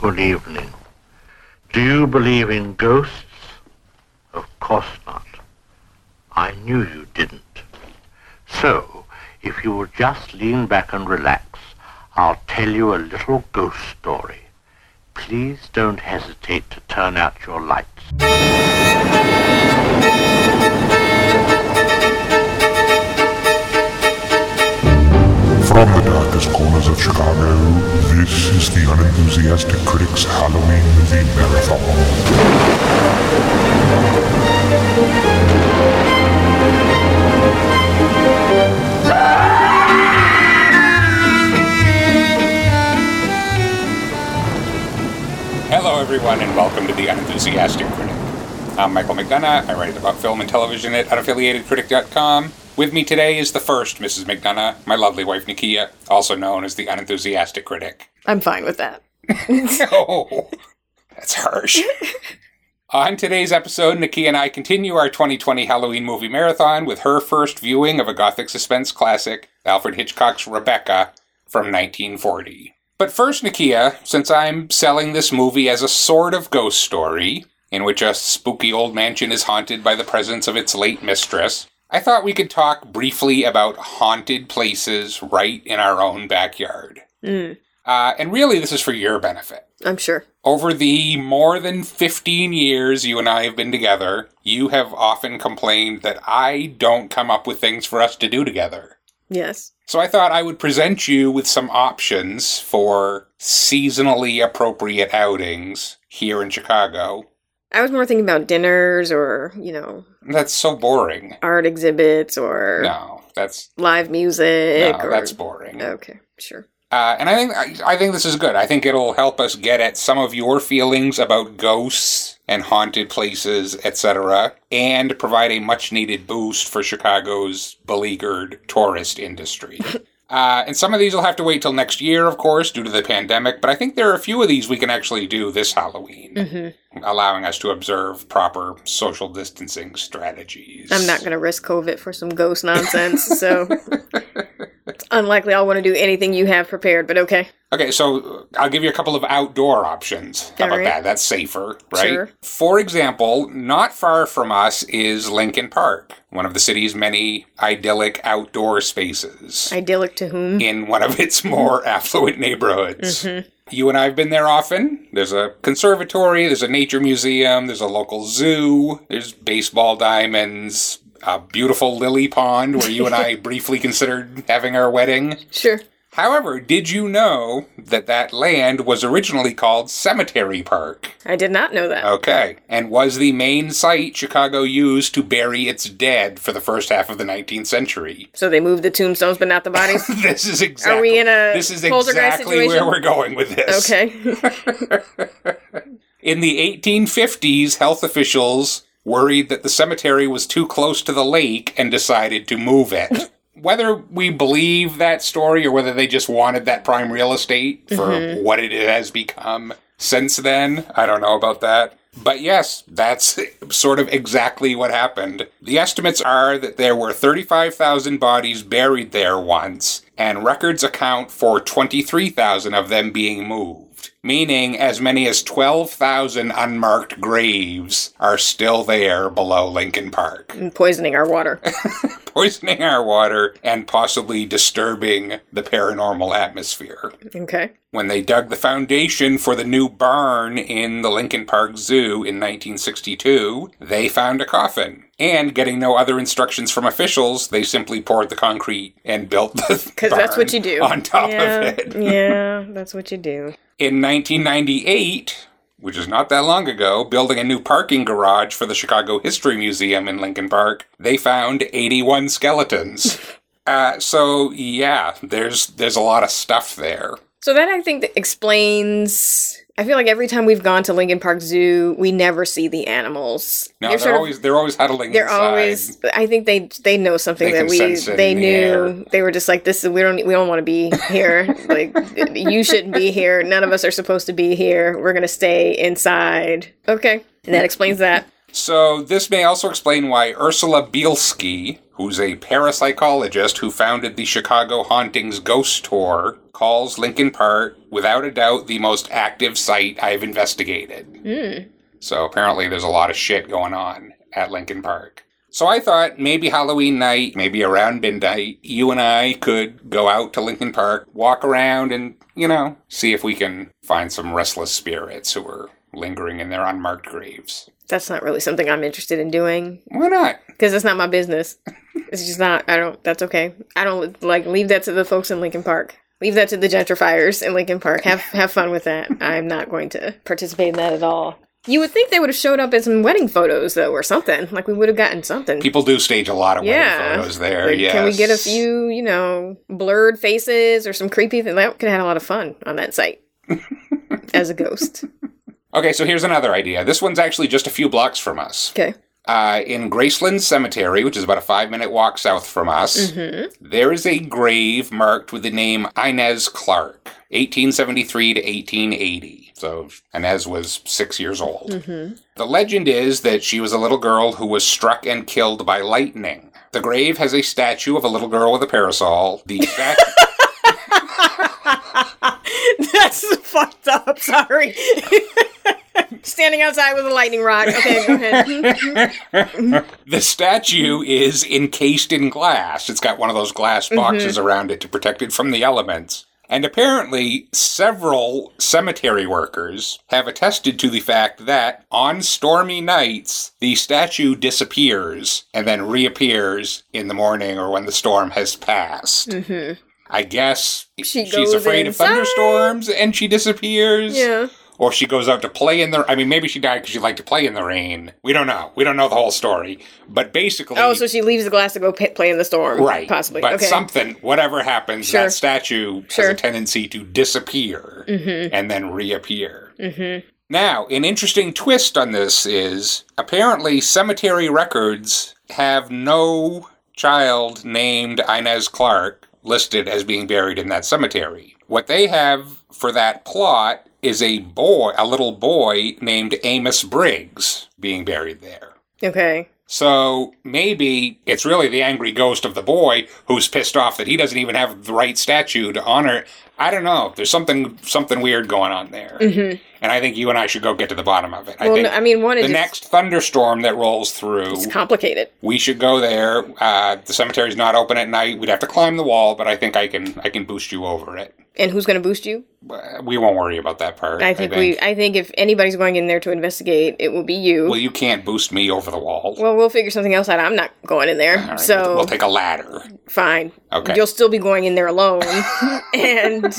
Good evening. Do you believe in ghosts? Of course not. I knew you didn't. So, if you will just lean back and relax, I'll tell you a little ghost story. Please don't hesitate to turn out your lights. From the darkest corners of Chicago, this is the Unenthusiastic Critics Halloween Movie Marathon. Hello, everyone, and welcome to The Unenthusiastic Critic. I'm Michael McDonough. I write about film and television at unenthusiasticcritic.com. With me today is the first Mrs. McDonough, my lovely wife Nikia, also known as The Unenthusiastic Critic. I'm fine with that. oh, that's harsh. On today's episode, Nakia and I continue our 2020 Halloween movie marathon with her first viewing of a gothic suspense classic, Alfred Hitchcock's Rebecca from 1940. But first, Nikia, since I'm selling this movie as a sort of ghost story, in which a spooky old mansion is haunted by the presence of its late mistress, I thought we could talk briefly about haunted places right in our own backyard. Mm, Uh, and really, this is for your benefit. I'm sure. Over the more than 15 years you and I have been together, you have often complained that I don't come up with things for us to do together. Yes. So I thought I would present you with some options for seasonally appropriate outings here in Chicago. I was more thinking about dinners or, you know, That's so boring. art exhibits or No, that's live music no, or that's boring. Okay, sure. Uh, and I think I, I think this is good. I think it'll help us get at some of your feelings about ghosts and haunted places, etc., and provide a much needed boost for Chicago's beleaguered tourist industry. Uh, and some of these will have to wait till next year, of course, due to the pandemic. But I think there are a few of these we can actually do this Halloween, hmm allowing us to observe proper social distancing strategies. I'm not going to risk COVID for some ghost nonsense, so it's unlikely I'll want to do anything you have prepared, but okay. Okay, so I'll give you a couple of outdoor options. How about Alright. that? That's safer, right? Sure. For example, not far from us is Lincoln Park, one of the city's many idyllic outdoor spaces Idyllic to whom? in one of its more affluent neighborhoods. Mhm. You and I have been there often. There's a conservatory, there's a nature museum, there's a local zoo, there's baseball diamonds, a beautiful lily pond where you and I briefly considered having our wedding. Sure. However, did you know that that land was originally called Cemetery Park? I did not know that. Okay. And was the main site Chicago used to bury its dead for the first half of the 19th century? So they moved the tombstones but not the bodies? this is exactly Are we in a This is exactly where we're going with this. Okay. In the 1850s, health officials worried that the cemetery was too close to the lake and decided to move it. Whether we believe that story or whether they just wanted that prime real estate for mm-hmm. what it has become since then, I don't know about that. But yes, that's sort of exactly what happened. The estimates are that there were 35,000 bodies buried there once, and records account for 23,000 of them being moved, meaning as many as 12,000 unmarked graves are still there below Lincoln Park, And poisoning our water. poisoning our water and possibly disturbing the paranormal atmosphere. Okay. When they dug the foundation for the new barn in the Lincoln Park Zoo in 1962, they found a coffin. And getting no other instructions from officials, they simply poured the concrete and built the Because that's what you do. on top yeah, of it. yeah, that's what you do. In 1998, which is not that long ago, building a new parking garage for the Chicago History Museum in Lincoln Park, they found 81 skeletons. uh, so yeah, there's there's a lot of stuff there. So that I think that explains. I feel like every time we've gone to Lincoln Park Zoo, we never see the animals. No, they're, of- always they're always huddling. they're inside. always. I think they they know something They that we they in the knew. They were just like this. Is, we don't we don't want to be here. like you shouldn't be here. None of us are supposed to be here. We're gonna stay inside. Okay, and that explains that. So this may also explain why Ursula Bielski, who's a parapsychologist who founded the Chicago Hauntings Ghost Tour calls Lincoln Park, without a doubt, the most active site I've investigated. Hmm. So apparently there's a lot of shit going on at Lincoln Park. So I thought maybe Halloween night, maybe around midnight, you and I could go out to Lincoln Park, walk around, and, you know, see if we can find some restless spirits who are lingering in their unmarked graves. That's not really something I'm interested in doing Why not? because it's not my business. It's just not. I don't. That's okay. I don't like leave that to the folks in Lincoln Park. Leave that to the gentrifiers in Lincoln Park. Have have fun with that. I'm not going to participate in that at all. You would think they would have showed up in some wedding photos though, or something. Like we would have gotten something. People do stage a lot of Yeah. wedding photos there. Like, yes. Can we get a few, you know, blurred faces or some creepy thing? That could have had a lot of fun on that site as a ghost. Okay, so here's another idea. This one's actually just a few blocks from us. Okay. Uh, in Graceland Cemetery, which is about a five minute walk south from us, there is a grave marked with the name Inez Clark, 1873 to 1880. So Inez was six years old. The legend is that she was a little girl who was struck and killed by lightning. The grave has a statue of a little girl with a parasol. The statue. That's fucked up. Sorry. Standing outside with a lightning rod. Okay, go ahead. The statue is encased in glass. It's got one of those glass mm-hmm. boxes around it to protect it from the elements. And apparently, several cemetery workers have attested to the fact that on stormy nights, the statue disappears and then reappears in the morning or when the storm has passed. Mm-hmm. I guess She she's afraid inside. of thunderstorms and she disappears. Yeah. Or she goes out to play in the. I mean, maybe she died because she liked to play in the rain. We don't know. We don't know the whole story. But basically, Oh, so she leaves the glass to go p- play in the storm. right, Possibly. But okay. something, whatever happens, Sure. that statue has a tendency to disappear Mm-hmm. and then reappear. Mm-hmm. Now, an interesting twist on this is apparently cemetery records have no child named Inez Clark listed as being buried in that cemetery. What they have for that plot is a boy, a little boy named Amos Briggs being buried there. Okay. So maybe it's really the angry ghost of the boy who's pissed off that he doesn't even have the right statue to honor. I don't know. There's something something weird going on there, and I think you and I should go get to the bottom of it. I Mm-hmm. Well, think no, I mean, one the just next thunderstorm that rolls through, it's complicated. we should go there. Uh, the cemetery's not open at night. We'd have to climb the wall, but I think I can I can boost you over it. And who's going to boost you? We won't worry about that part. I think, we. I think if anybody's going in there to investigate, it will be you. Well, you can't boost me over the wall. well, we'll figure something else out. I'm not going in there, right, so we'll, we'll take a ladder. fine. Okay. You'll still be going in there alone, and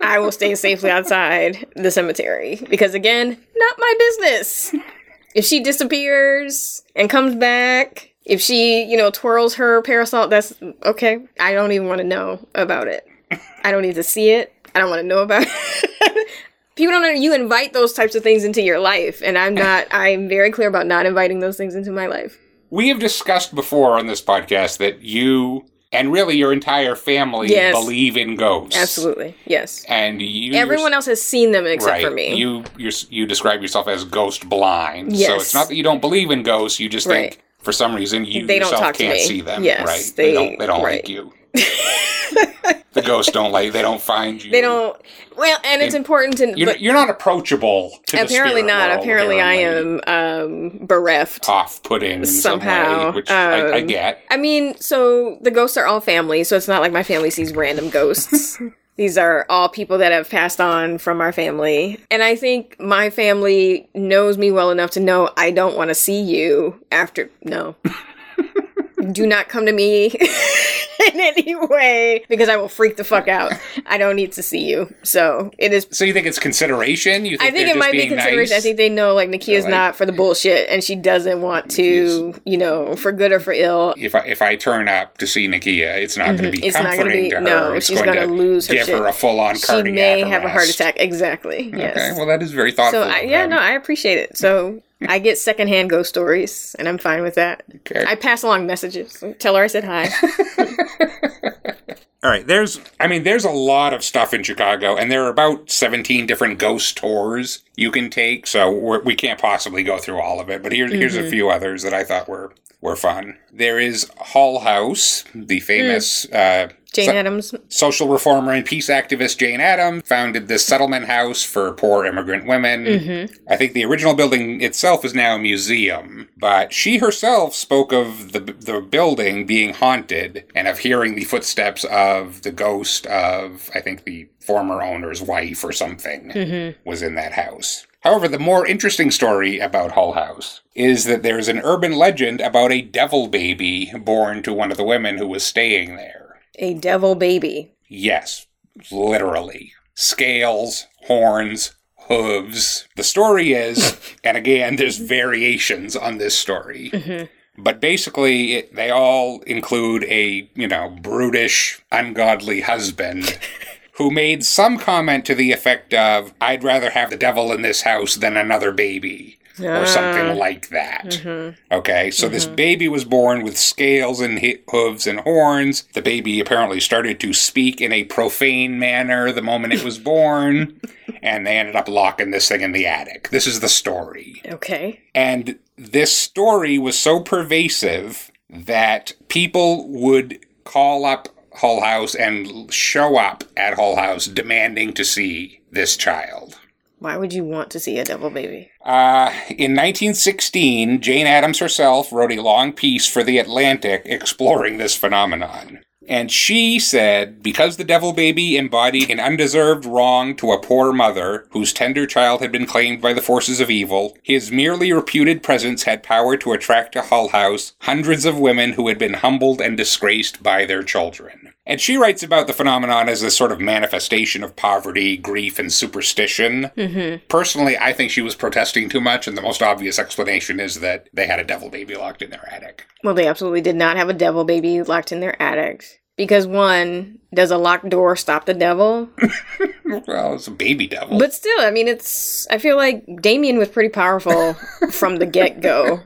I will stay safely outside the cemetery because, again, not my business. If she disappears and comes back, if she, you know, twirls her parasol, that's okay. I don't even want to know about it. I don't need to see it. I don't want to know about it. People don't know you invite those types of things into your life, and I'm not. I'm very clear about not inviting those things into my life. We have discussed before on this podcast that you and really your entire family Yes. believe in ghosts. Absolutely, yes. And you Everyone else has seen them except right, for me. You you you describe yourself as ghost blind. Yes. So it's not that you don't believe in ghosts, you just Right. think for some reason you They don't yourself can't see them. Yes, right. they- don't they don't right. like you. the ghosts don't like they don't find you. They don't. Well, and it's They- important to. You're, you're not approachable to apparently not. world, apparently, I am um, bereft. off-putting in some Somehow, way, which I, I um, get. I mean, so the ghosts are all family, so it's not like my family sees random ghosts. These are all people that have passed on from our family. And I think my family knows me well enough to know I don't want to see you after. No. Do not come to me in any way because I will freak the fuck out. I don't need to see you. So it is So you think it's consideration? You think I think it might be consideration. nice? I think they know like Nakia's Like- not for the bullshit, and she doesn't want to, you know, for good or for ill. if I if I turn up to see Nikia, it's not going to be Mm-hmm. It's not comforting gonna be- to her. no, it's she's going gonna to lose her give shit. her a full on cardiac She may have a heart attack. Exactly. Yes. Okay, well that is very thoughtful. so I, yeah, no, I appreciate it. So I get secondhand ghost stories, and I'm fine with that. Okay. I pass along messages. Tell her I said hi. All right, there's I mean there's a lot of stuff in Chicago, and there are about 17 different ghost tours you can take. So we're, we can't possibly go through all of it, but here's here's Mm-hmm. a few others that I thought were were fun. There is Hull House, the famous hmm. uh, Jane so- Addams. social reformer and peace activist Jane Addams founded this settlement house for poor immigrant women. Mm-hmm. I think the original building itself is now a museum, but she herself spoke of the the building being haunted and of hearing the footsteps of the ghost of I think the former owner's wife or something mm-hmm. was in that house. However, the more interesting story about Hull House is that there's an urban legend about a devil baby born to one of the women who was staying there. A devil baby. Yes, literally. Scales, horns, hooves. The story is, and again, there's variations on this story. Mm-hmm. But basically, it, they all include a, you know, brutish, ungodly husband who made some comment to the effect of, I'd rather have the devil in this house than another baby. Or something ah. like that. Mm-hmm. Okay, so this mm-hmm. baby was born with scales and hooves and horns. The baby apparently started to speak in a profane manner the moment it was born, and they ended up locking this thing in the attic. This is the story. Okay. And this story was so pervasive that people would call up Hull House and show up at Hull House demanding to see this child. Why would you want to see a devil baby? Uh, in 1916, Jane Addams herself wrote a long piece for The Atlantic exploring this phenomenon. And she said, because the devil baby embodied an undeserved wrong to a poor mother whose tender child had been claimed by the forces of evil, his merely reputed presence had power to attract to Hull House hundreds of women who had been humbled and disgraced by their children. And she writes about the phenomenon as a sort of manifestation of poverty, grief, and superstition. Mm-hmm. Personally, I think she was protesting too much, and the most obvious explanation is that they had a devil baby locked in their attic. Well, they absolutely did not have a devil baby locked in their attic. Because one, does a locked door stop the devil? Well, it's a baby devil. But still, I mean, it's. I feel like Damien was pretty powerful from the get go.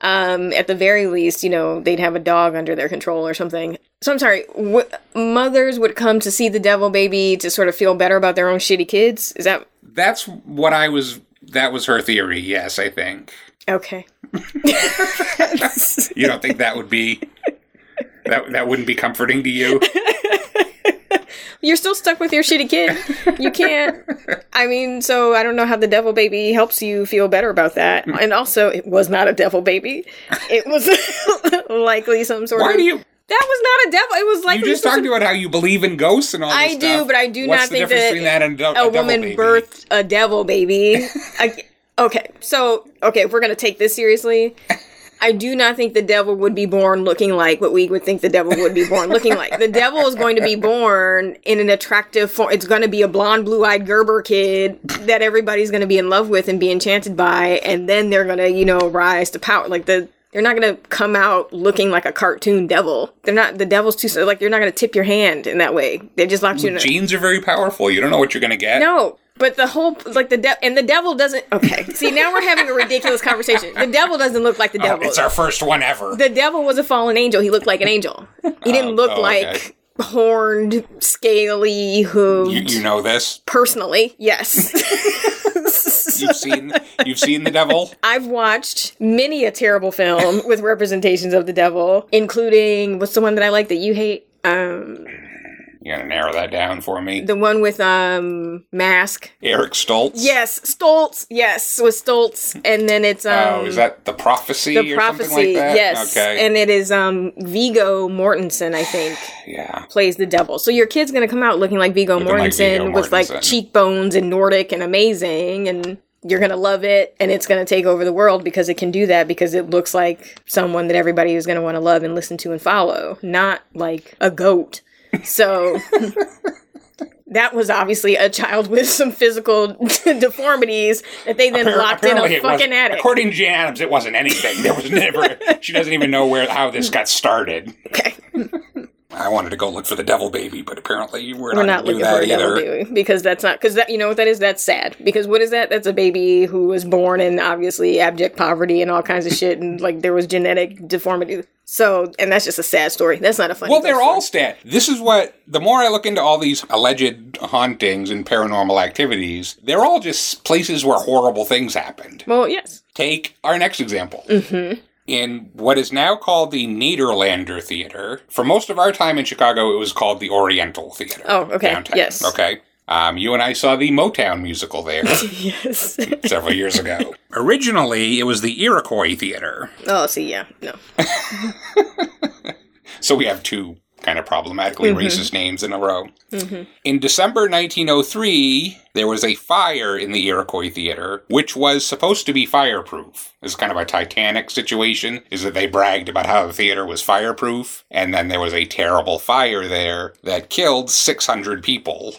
Um, at the very least, you know, they'd have a dog under their control or something. So I'm sorry, w- mothers would come to see the devil baby to sort of feel better about their own shitty kids. Is that That's what I was. That was her theory. Yes, I think. okay? You don't think that would be that that wouldn't be comforting to you? You're still stuck with your shitty kid. You can't. I mean, so I don't know how the devil baby helps you feel better about that. Mm. And also, it was not a devil baby. It was likely some sort Why of. do you? That was not a devil. It was like You just talked about how you believe in ghosts and all. This I do, stuff. but I do What's not think that that a, a a woman baby? birthed a devil baby. I- okay, so okay, if we're gonna take this seriously, I do not think the devil would be born looking like what we would think the devil would be born looking like. The devil is going to be born in an attractive form. It's going to be a blonde, blue-eyed Gerber kid that everybody's going to be in love with and be enchanted by, and then they're going to, you know, rise to power. Like the they're not going to come out looking like a cartoon devil. They're not. The devil's too like. You're not going to tip your hand in that way. They just locked you in. a- Genes are very powerful. You don't know what you're going to get. no, but the whole like the devil and the devil doesn't. Okay, see now we're having a ridiculous conversation. The devil doesn't look like the Oh, devil. it's our first one ever. the devil was a fallen angel. He looked like an angel. He didn't look oh, okay. like horned, scaly, hooved. you, you know this. Personally, yes. You've seen you've seen the devil. I've watched many a terrible film with representations of the devil, including what's the one that I like that you hate? Um, You gotta narrow that down for me. the one with um mask. Eric Stoltz. Yes, Stoltz. Yes, with Stoltz, and then it's um. Oh, is that the prophecy the or prophecy? something like that? Yes, Okay. and it is um Viggo Mortensen, I think. yeah. plays the devil. So your kid's gonna come out looking like Viggo Looking like Mortensen with like cheekbones and Nordic and amazing and you're gonna love it and it's gonna take over the world because it can do that because it looks like someone that everybody is gonna want to love and listen to and follow, not like a goat. So that was obviously a child with some physical deformities that they then locked in a fucking attic. According to Jane Addams, it wasn't anything. There was never. she doesn't even know where how this got started. okay. I wanted to go look for the devil baby, but apparently we're, We're not, not looking for that a devil either. baby because that's not because that you know what that is. That's sad because what is that? That's a baby who was born in obviously abject poverty and all kinds of shit and like there was genetic deformity. So and that's just a sad story. That's not a funny. Well, they're ghost all sad. This is what the more I look into all these alleged hauntings and paranormal activities, they're all just places where horrible things happened. Well, yes. Take our next example. Mm-hmm. In what is now called the Nederlander Theater. For most of our time in Chicago, it was called the Oriental Theater. Oh, okay. Downtown. Yes. Okay. Um, you and I saw the Motown musical there yes. several years ago. Originally, it was the Iroquois Theater. oh, see, yeah, no. So we have two kind of problematically racist names in a row. In December 1903, there was a fire in the Iroquois Theater, which was supposed to be fireproof. It's kind of a Titanic situation, is that they bragged about how the theater was fireproof, and then there was a terrible fire there that killed 600 people,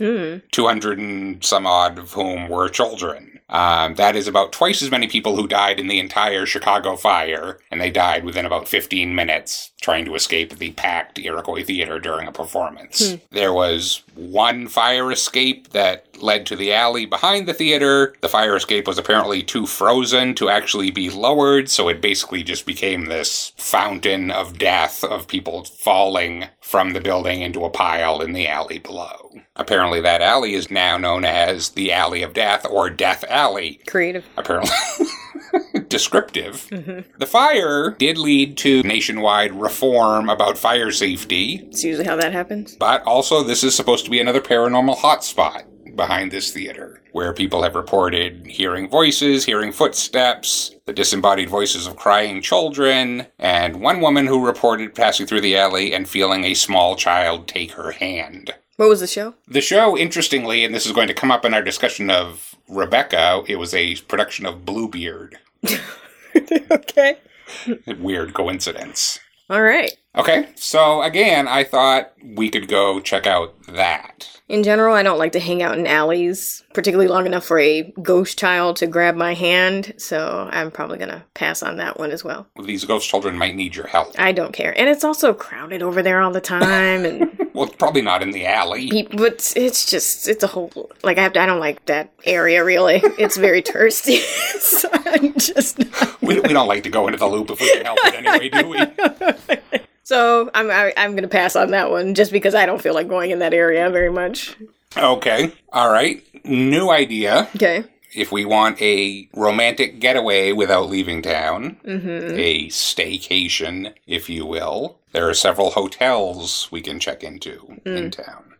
200 and some odd of whom were children. Um, that is about twice as many people who died in the entire Chicago fire, and they died within about 15 minutes trying to escape the packed Iroquois Theater during a performance. There was one fire escape that led to the alley behind the theater. The fire escape was apparently too frozen to actually be lowered, so it basically just became this fountain of death of people falling from the building into a pile in the alley below. Apparently, that alley is now known as the Alley of Death or Death Alley Creative. apparently descriptive. Mm-hmm. The fire did lead to nationwide reform about fire safety, It's usually how that happens. but also this is supposed to be another paranormal hotspot behind this theater, where people have reported hearing voices, hearing footsteps, the disembodied voices of crying children, and one woman who reported passing through the alley and feeling a small child take her hand. What was the show? The show, interestingly, and this is going to come up in our discussion of Rebecca, it was a production of Bluebeard. okay. Weird coincidence. All right. Okay, so again, I thought we could go check out that. In general, I don't like to hang out in alleys, particularly long enough for a ghost child to grab my hand, so I'm probably gonna pass on that one as well. These ghost children might need your help. I don't care. And it's also crowded over there all the time and Well, it's probably not in the alley. people, but it's just, it's a whole, like, I have to, I don't like that area really. It's very thirsty. so I'm just. We, we don't like to go into the loop if we can help it anyway, do we? So I'm, I, I'm gonna pass on that one just because I don't feel like going in that area very much. Okay, all right. New idea. Okay. If we want a romantic getaway without leaving town, mm-hmm. a staycation, if you will, there are several hotels we can check into in mm. town.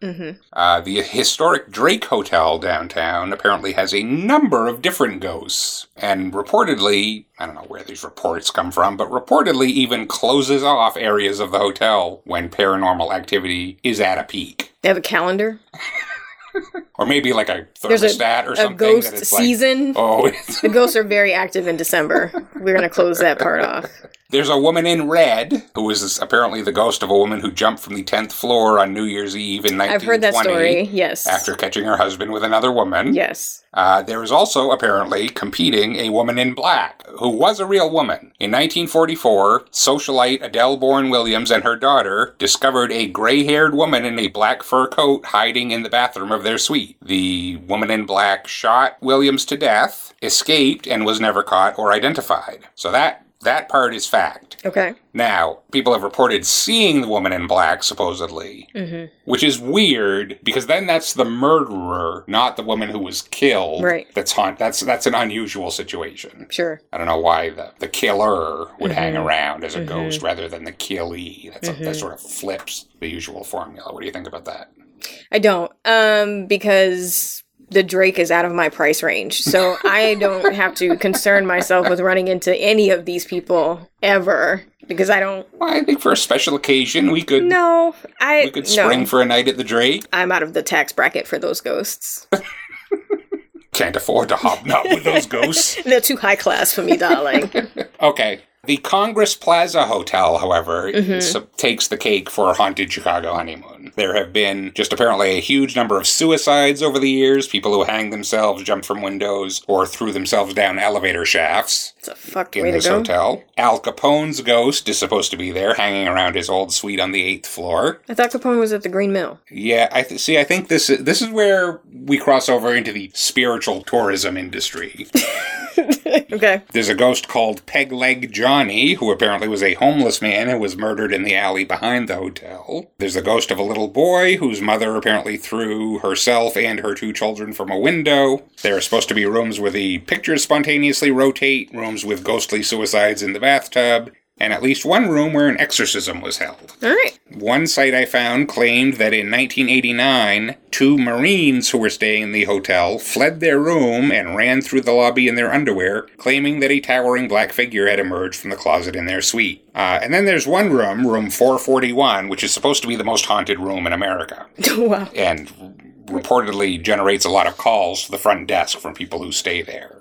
Uh, the historic Drake Hotel downtown apparently has a number of different ghosts, and reportedly, I don't know where these reports come from, but reportedly even closes off areas of the hotel when paranormal activity is at a peak. They have a calendar. Or maybe like a There's a, thermostat or a something. ghost that it's like, season. oh, The ghosts are very active in December. We're gonna close that part off. There's a woman in red who is apparently the ghost of a woman who jumped from the 10th floor on New Year's Eve in 1920 I've heard that story. Yes. after catching her husband with another woman. Yes. Uh, there is also apparently competing a woman in black who was a real woman. In 1944, socialite Adele Bourne Williams and her daughter discovered a gray haired woman in a black fur coat hiding in the bathroom of their suite. The woman in black shot Williams to death, escaped, and was never caught or identified. So that that part is fact. Okay. Now, people have reported seeing the woman in black, supposedly, mm-hmm. which is weird because then that's the murderer, not the woman who was killed. Right. That's haunt. That's that's an unusual situation. Sure. I don't know why the, the killer would hang mm-hmm. around as a mm-hmm. ghost rather than the killee. That's a, that sort of flips the usual formula. What do you think about that? I don't. Um, because the Drake is out of my price range. So I don't have to concern myself with running into any of these people ever. Because I don't Well, I think for a special occasion we could no. I we could spring no. for a night at the Drake. I'm out of the tax bracket for those ghosts. Can't afford to hobnob with those ghosts. They're too high class for me, darling. Okay. The Congress Plaza Hotel, however, mm-hmm. so- takes the cake for a haunted Chicago honeymoon. There have been just apparently a huge number of suicides over the years, people who hang themselves, jump from windows, or threw themselves down elevator shafts It's a fuck in way to this go. hotel. Al Capone's ghost is supposed to be there, hanging around his old suite on the eighth floor. I thought Capone was at the Green Mill. Yeah, I th- see. I think this is, this is where we cross over into the spiritual tourism industry. Okay. There's a ghost called Peg Leg Johnny, who apparently was a homeless man who was murdered in the alley behind the hotel. There's the ghost of a little boy whose mother apparently threw herself and her two children from a window. There are supposed to be rooms where the pictures spontaneously rotate, rooms with ghostly suicides in the bathtub. And at least one room where an exorcism was held. All right. One site I found claimed that in 1989, two Marines who were staying in the hotel fled their room and ran through the lobby in their underwear, claiming that a towering black figure had emerged from the closet in their suite. Uh, and then there's one room, room 441, which is supposed to be the most haunted room in America, wow. and reportedly generates a lot of calls to the front desk from people who stay there.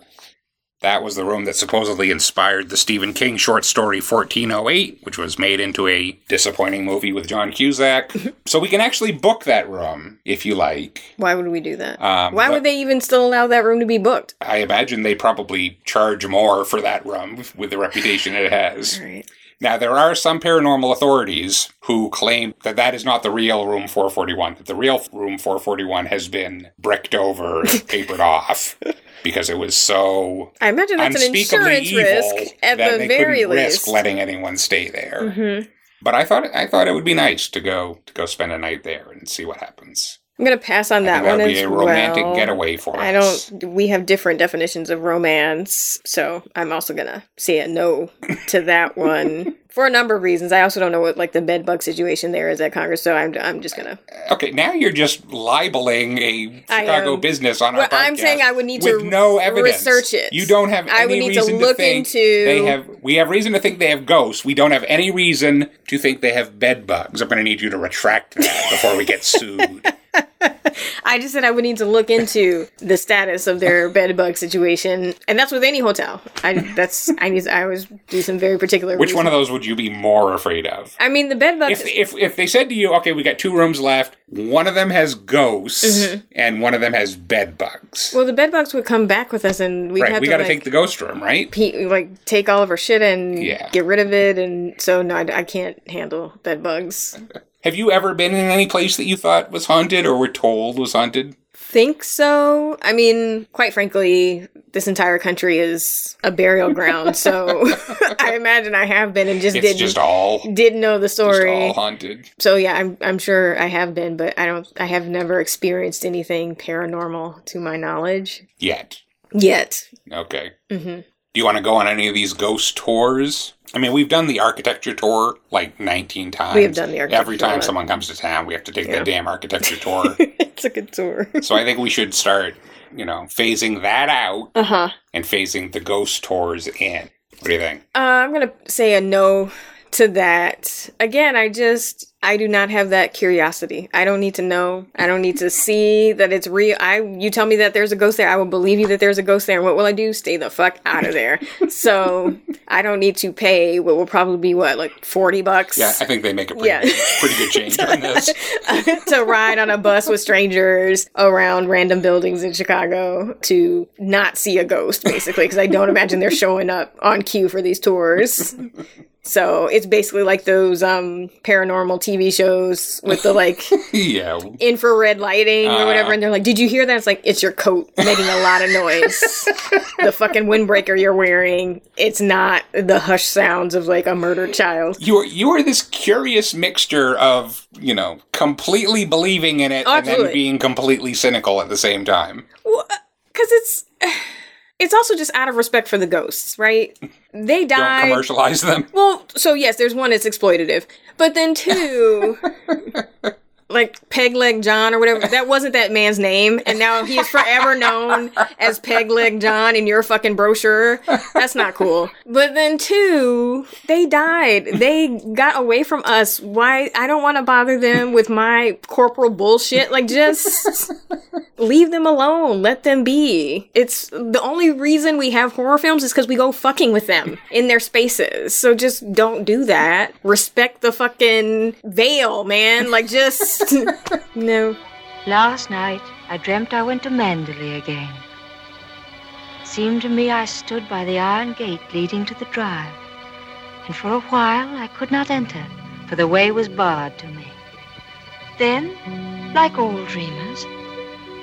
That was the room that supposedly inspired the Stephen King short story 1408, which was made into a disappointing movie with John Cusack. so we can actually book that room if you like. Why would we do that? Um, Why would they even still allow that room to be booked? I imagine they probably charge more for that room with the reputation it has. All right. Now, there are some paranormal authorities who claim that that is not the real room 441, that the real room 441 has been bricked over and papered off because it was so I imagine that's an insurance evil risk at that the they very least. risk letting anyone stay there. Mhm. But I thought I thought it would be nice to go to go spend a night there and see what happens. I'm gonna pass on I that one would as be a romantic well. getaway for I us. don't. We have different definitions of romance, so I'm also gonna say a no to that one for a number of reasons. I also don't know what like the bed bug situation there is at Congress, so I'm I'm just gonna. Uh, okay, now you're just libeling a I Chicago business on Well, our podcast. I'm saying I would need to no evidence. research it. You don't have I would need to look think into- they have. We have reason to think they have ghosts. We don't have any reason to think they have bed bugs. I'm going to need you to retract that before we get sued. I just said I would need to look into the status of their bed bug situation, and that's with any hotel. I that's I need. I always do some very particular. Which one of those would you be more afraid of? I mean, the bed bugs. If, if if they said to you, okay, we got two rooms left, one of them has ghosts Mm-hmm. and one of them has bed bugs. well, the bed bugs would come back with us, and we'd right, have we got to like, take the ghost room, right? pe- like take all of our shit and Yeah. get rid of it, and so no, I, I can't handle bed bugs. Have you ever been in any place that you thought was haunted or were told was haunted? Think so? I mean, quite frankly, this entire country is a burial ground, so I imagine I have been and just It's didn't just all didn't know the story. all haunted. So yeah, I'm I'm sure I have been, but I don't I have never experienced anything paranormal to my knowledge Yet. yet. Okay. hmm Do you want to go on any of these ghost tours? I mean, we've done the architecture tour like 19 times. We have done the architecture Every time someone comes to town, we have to take Yeah. that damn architecture tour. it's a good tour. so I think we should start, you know, phasing that out Uh huh. and phasing the ghost tours in. What do you think? Uh, I'm gonna say a no to that. Again, I just I do not have that curiosity. I don't need to know. I don't need to see that it's real. I you tell me that there's a ghost there, I will believe you that there's a ghost there. And what will I do? Stay the fuck out of there. so I don't need to pay what will probably be what like forty bucks. Yeah, I think they make a pretty, Yeah. pretty good change on this. to ride on a bus with strangers around random buildings in Chicago to not see a ghost, basically, because I don't imagine they're showing up on cue for these tours. So it's basically like those um, paranormal TV shows with the like yeah. infrared lighting or whatever, Uh. and they're like, "Did you hear that?" It's like it's your coat making a lot of noise. the fucking windbreaker you're wearing. It's not the hush sounds of like a murdered child. You are you are this curious mixture of you know completely believing in it Oh, and then being completely cynical at the same time. because it's it's also just out of respect for the ghosts, right? They Don't commercialize them. Well, so yes, there's one it's exploitative, but then two, like Peg Leg John or whatever. That wasn't that man's name, and now he is forever known as Peg Leg John in your fucking brochure. That's not cool. But then two, they died. They got away from us. Why? I don't want to bother them with my corporal bullshit. Like just leave them alone. Let them be. It's the only reason we have horror films is because we go fucking with them in their spaces. So just don't do that. Respect the fucking veil, man. Like just no. Last night, I dreamt I went to Manderley again. It seemed to me I stood by the iron gate leading to the drive, and for a while I could not enter, for the way was barred to me. Then, like all dreamers,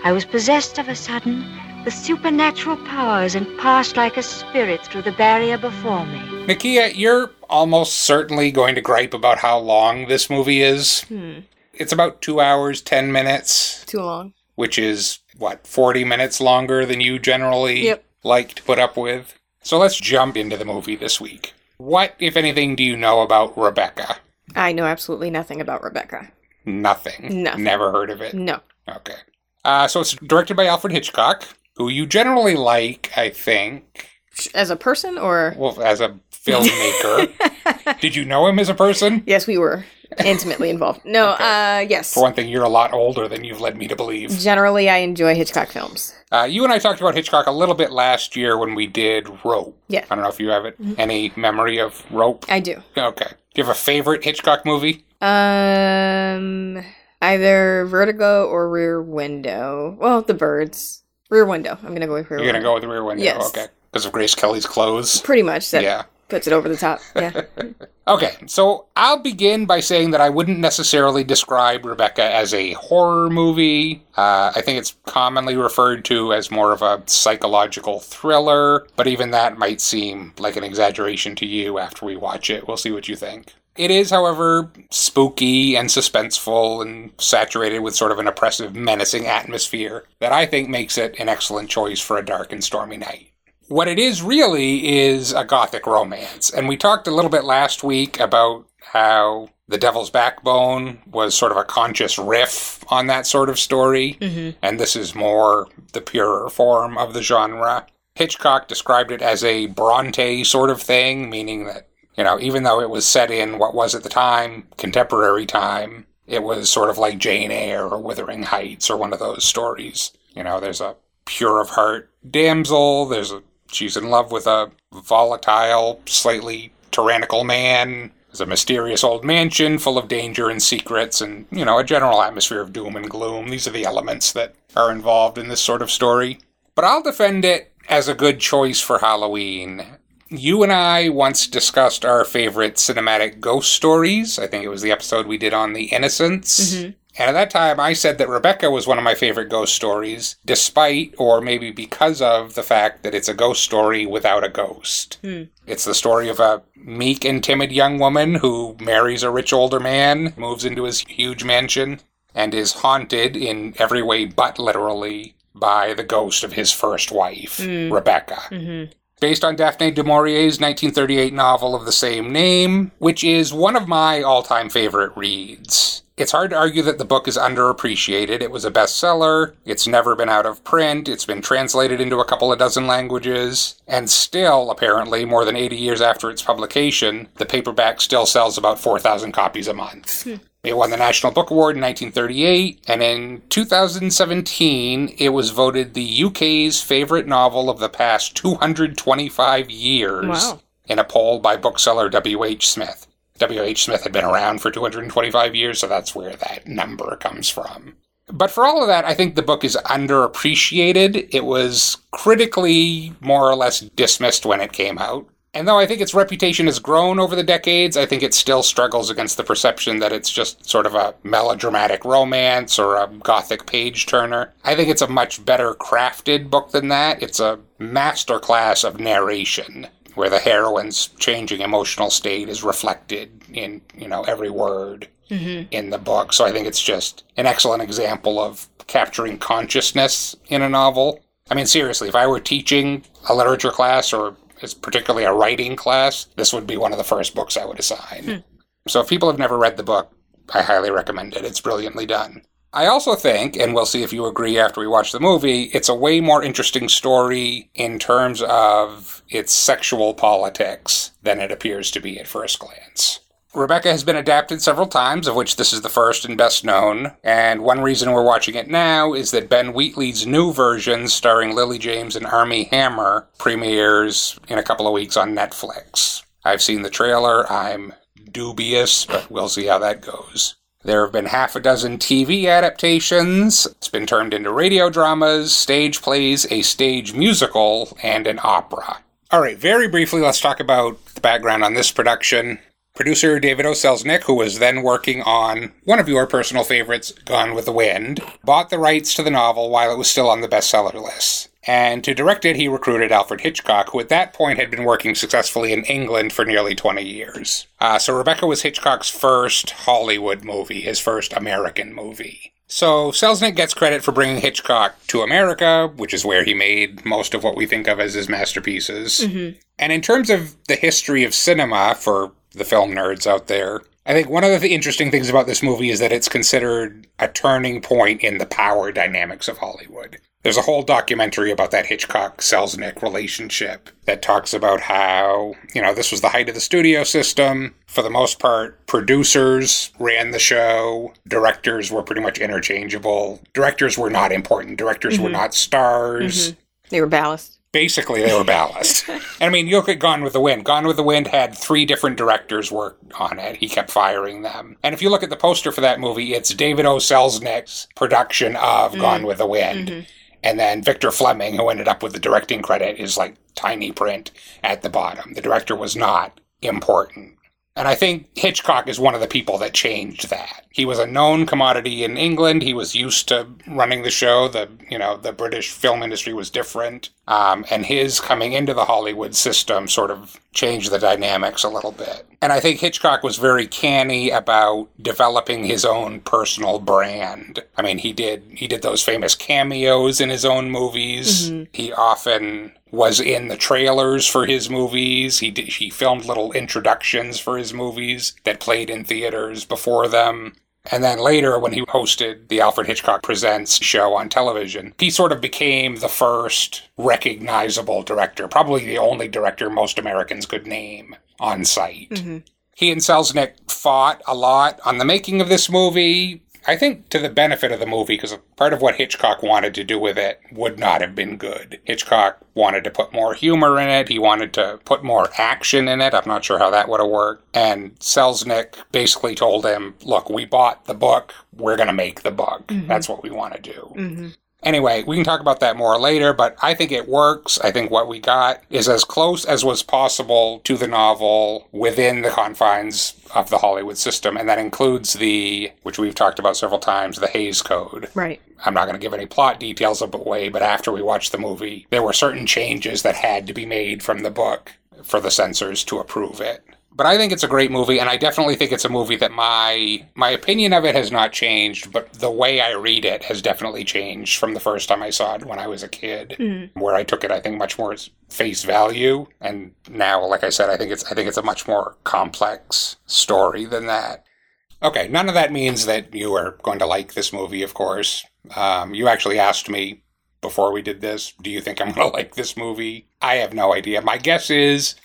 I was possessed of a sudden with supernatural powers and passed like a spirit through the barrier before me. Nakia, you're almost certainly going to gripe about how long this movie is. Hmm. It's about two hours, ten minutes, Too long. which is, what, 40 minutes longer than you generally Yep. like to put up with? So let's jump into the movie this week. What, if anything, do you know about Rebecca? I know absolutely nothing about Rebecca. Nothing. Nothing. Never heard of it. No. Okay. Uh, so it's directed by Alfred Hitchcock, who you generally like, I think. As a person or? Well, as a filmmaker. Did you know him as a person? Yes, we were intimately involved. No, uh, yes. For one thing, you're a lot older than you've led me to believe. Generally, I enjoy Hitchcock films. Uh, you and I talked about Hitchcock a little bit last year when we did Rope. Yeah. I don't know if you have it. Any memory of Rope? I do. Okay. Do you have a favorite Hitchcock movie? Um, either Vertigo or Rear Window. Well, The Birds. Rear Window. I'm gonna go with Rear Window. You're going to go with the rear window? Yes. Okay. Because of Grace Kelly's clothes? Pretty much. That Yeah. Puts it over the top. Yeah. Okay, so I'll begin by saying that I wouldn't necessarily describe Rebecca as a horror movie. Uh, I think it's commonly referred to as more of a psychological thriller, but even that might seem like an exaggeration to you after we watch it. We'll see what you think. It is, however, spooky and suspenseful and saturated with sort of an oppressive, menacing atmosphere that I think makes it an excellent choice for a dark and stormy night. What it is really is a gothic romance. And we talked a little bit last week about how The Devil's Backbone was sort of a conscious riff on that sort of story. Mm-hmm. And this is more the purer form of the genre. Hitchcock described it as a Bronte sort of thing, meaning that, you know, even though it was set in what was at the time contemporary time, it was sort of like Jane Eyre or Wuthering Heights or one of those stories. You know, there's a pure of heart damsel, there's a she's in love with a volatile, slightly tyrannical man. There's a mysterious old mansion full of danger and secrets and, you know, a general atmosphere of doom and gloom. These are the elements that are involved in this sort of story. But I'll defend it as a good choice for Halloween. You and I once discussed our favorite cinematic ghost stories. I think it was the episode we did on The Innocents. Mm-hmm. And at that time, I said that Rebecca was one of my favorite ghost stories, despite, or maybe because of, the fact that it's a ghost story without a ghost. Hmm. It's the story of a meek and timid young woman who marries a rich older man, moves into his huge mansion, and is haunted in every way but literally by the ghost of his first wife, hmm. Rebecca mm-hmm. Based on Daphne du Maurier's 1938 novel of the same name, which is one of my all time favorite reads. It's hard to argue that the book is underappreciated. It was a bestseller. It's never been out of print. It's been translated into a couple of dozen languages. And still, apparently, more than 80 years after its publication, the paperback still sells about 4,000 copies a month. Hmm. It won the National Book Award in 1938, and in 2017, it was voted the UK's favorite novel of the past 225 years Wow. in a poll by bookseller W.H. Smith. W.H. Smith had been around for 225 years, so that's where that number comes from. But for all of that, I think the book is underappreciated. It was critically more or less dismissed when it came out. And though I think its reputation has grown over the decades, I think it still struggles against the perception that it's just sort of a melodramatic romance or a gothic page turner. I think it's a much better crafted book than that. It's a masterclass of narration where the heroine's changing emotional state is reflected in, you know, every word mm-hmm. in the book. So I think it's just an excellent example of capturing consciousness in a novel. I mean, seriously, if I were teaching a literature class or it's particularly a writing class, this would be one of the first books I would assign. Hmm. So if people have never read the book, I highly recommend it. It's brilliantly done. I also think, and we'll see if you agree after we watch the movie, it's a way more interesting story in terms of its sexual politics than it appears to be at first glance. Rebecca has been adapted several times, of which this is the first and best known, and one reason we're watching it now is that Ben Wheatley's new version, starring Lily James and Armie Hammer, premieres in a couple of weeks on Netflix. I've seen the trailer, I'm dubious, but we'll see how that goes. There have been half a dozen TV adaptations. It's been turned into radio dramas, stage plays, a stage musical, and an opera. All right, very briefly, let's talk about the background on this production. Producer David O. Selznick, who was then working on one of your personal favorites, Gone with the Wind, bought the rights to the novel while it was still on the bestseller list. And to direct it, he recruited Alfred Hitchcock, who at that point had been working successfully in England for nearly 20 years. Uh, so Rebecca was Hitchcock's first Hollywood movie, his first American movie. So Selznick gets credit for bringing Hitchcock to America, which is where he made most of what we think of as his masterpieces. And in terms of the history of cinema for the film nerds out there, I think one of the interesting things about this movie is that it's considered a turning point in the power dynamics of Hollywood. There's a whole documentary about that Hitchcock Selznick relationship that talks about how, you know, this was the height of the studio system. For the most part, producers ran the show, directors were pretty much interchangeable. Directors were not important, directors were mm-hmm. not stars. Mm-hmm. They were ballast. Basically, they were ballast. and I mean, you look at Gone with the Wind. Gone with the Wind had three different directors work on it. He kept firing them. And if you look at the poster for that movie, it's David O. Selznick's production of mm-hmm. Gone with the Wind. Mm-hmm. And then Victor Fleming, who ended up with the directing credit, is like tiny print at the bottom. The director was not important. And I think Hitchcock is one of the people that changed that. He was a known commodity in England. He was used to running the show. The you know the British film industry was different, um, and his coming into the Hollywood system sort of changed the dynamics a little bit. And I think Hitchcock was very canny about developing his own personal brand. I mean, he did he did those famous cameos in his own movies. He often was in the trailers for his movies. He did, he filmed little introductions for his movies that played in theaters before them. And then later, when he hosted the Alfred Hitchcock Presents show on television, he sort of became the first recognizable director, probably the only director most Americans could name on sight. Mm-hmm. He and Selznick fought a lot on the making of this movie. I think to the benefit of the movie, because part of what Hitchcock wanted to do with it would not have been good. Hitchcock wanted to put more humor in it. He wanted to put more action in it. I'm not sure how that would have worked. And Selznick basically told him, look, we bought the book. We're going to make the book. Mm-hmm. That's what we want to do. Mm-hmm. Anyway, we can talk about that more later, but I think it works. I think what we got is as close as was possible to the novel within the confines of the Hollywood system, and that includes the, which we've talked about several times, the Hays Code. Right. I'm not going to give any plot details away, but after we watched the movie, there were certain changes that had to be made from the book for the censors to approve it. But I think it's a great movie, and I definitely think it's a movie that my my opinion of it has not changed, but the way I read it has definitely changed from the first time I saw it when I was a kid, where I took it, I think, much more as face value, and now, like I said, I think it's I think it's a much more complex story than that. Okay, none of that means that you are going to like this movie, of course. Um, you actually asked me before we did this, do you think I'm going to like this movie? I have no idea. My guess is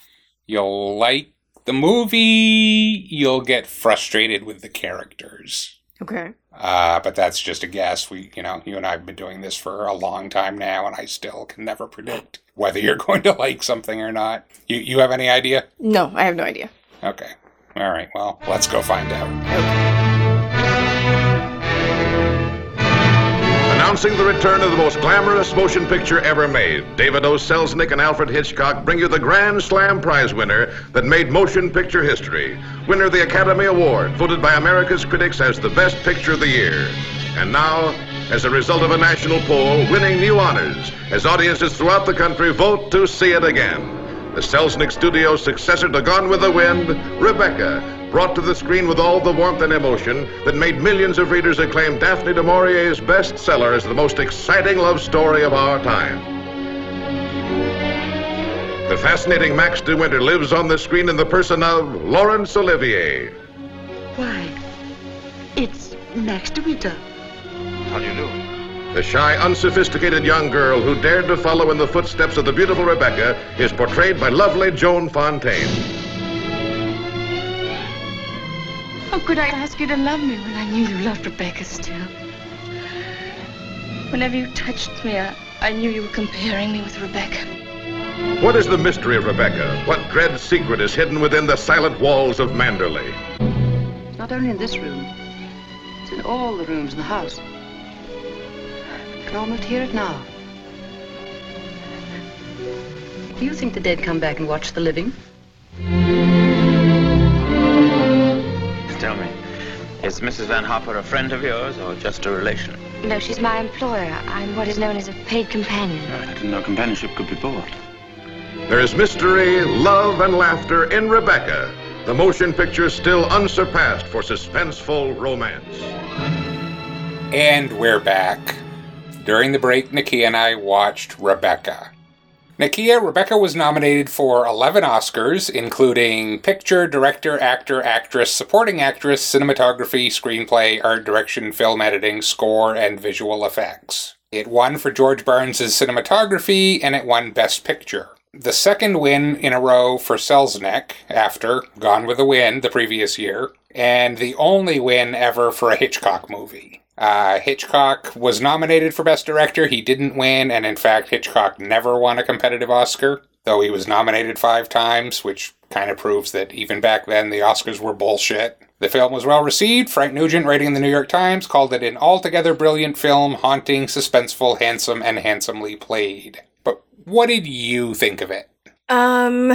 you'll like the movie, you'll get frustrated with the characters. Okay. Uh, but that's just a guess. We, you know, you and I have been doing this for a long time now, and I still can never predict whether you're going to like something or not. You, you have any idea? No, I have no idea. Okay. All right. Well, let's go find out. Announcing the return of the most glamorous motion picture ever made, David O. Selznick and Alfred Hitchcock bring you the Grand Slam Prize winner that made motion picture history. Winner of the Academy Award, voted by America's critics as the best picture of the year. And now, as a result of a national poll, winning new honors as audiences throughout the country vote to see it again. The Selznick Studio's successor to Gone with the Wind, Rebecca, brought to the screen with all the warmth and emotion that made millions of readers acclaim Daphne du Maurier's bestseller as the most exciting love story of our time. The fascinating Max de Winter lives on the screen in the person of Laurence Olivier. Why, it's Max de Winter. How do you know? The shy, unsophisticated young girl who dared to follow in the footsteps of the beautiful Rebecca is portrayed by lovely Joan Fontaine. How could I ask you to love me when I knew you loved Rebecca still? Whenever you touched me, I, I knew you were comparing me with Rebecca. What is the mystery of Rebecca? What dread secret is hidden within the silent walls of Manderley? It's not only in this room. It's in all the rooms in the house. I can almost hear it now. Do you think the dead come back and watch the living? Tell me, is Mrs. Van Hopper a friend of yours or just a relation? No, she's my employer. I'm what is known as a paid companion. I didn't know companionship could be bought. There is mystery, love, and laughter in Rebecca, the motion picture still unsurpassed for suspenseful romance. And we're back. During the break, Nikki and I watched Rebecca. Nakia, Rebecca was nominated for 11 Oscars, including Picture, Director, Actor, Actress, Supporting Actress, Cinematography, Screenplay, Art Direction, Film Editing, Score, and Visual Effects. It won for George Barnes' cinematography, and it won Best Picture. The second win in a row for Selznick after Gone with the Wind the previous year, and the only win ever for a Hitchcock movie. Uh, Hitchcock was nominated for Best Director. He didn't win, and in fact, Hitchcock never won a competitive Oscar, though he was nominated five times, which kind of proves that even back then the Oscars were bullshit. The film was well received. Frank Nugent, writing in the New York Times, called it an altogether brilliant film, haunting, suspenseful, handsome, and handsomely played. But what did you think of it? Um,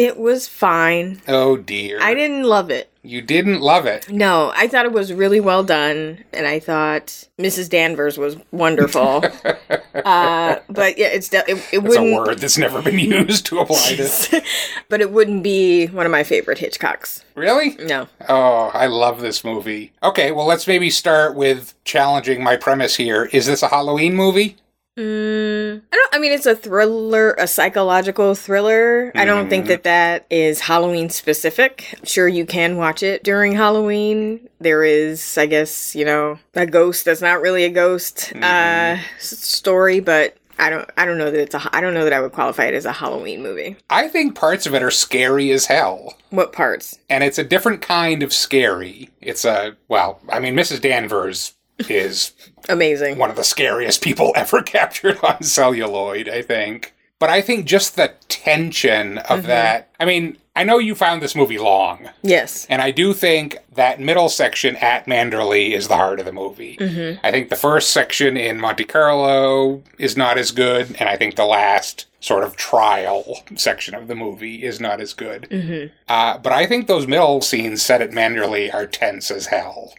it was fine. Oh dear. I didn't love it. You didn't love it. No, I thought it was really well done, and I thought Mrs. Danvers was wonderful. uh, but yeah, it's de- it, it It's a wouldn't. word that's never been used to apply this. but it wouldn't be one of my favorite Hitchcocks. Really? No. Oh, I love this movie. Okay, well, let's maybe start with challenging my premise here. Is this a Halloween movie? Mm, I don't. I mean, it's a thriller, a psychological thriller. I don't think that that is Halloween specific. Sure, you can watch it during Halloween. There is, I guess, you know, a ghost that's not really a ghost uh, story, but I don't. I don't know that it's a. I don't know that I would qualify it as a Halloween movie. I think parts of it are scary as hell. What parts? And it's a different kind of scary. It's a, well, I mean, Mrs. Danvers is Amazing. one of the scariest people ever captured on celluloid, I think. But I think just the tension of mm-hmm. that. I mean, I know you found this movie long, Yes. and I do think that middle section at Manderley is the heart of the movie. Mm-hmm. I think the first section in Monte Carlo is not as good, and I think the last sort of trial section of the movie is not as good. Mm-hmm. Uh, but I think those middle scenes set at Manderley are tense as hell.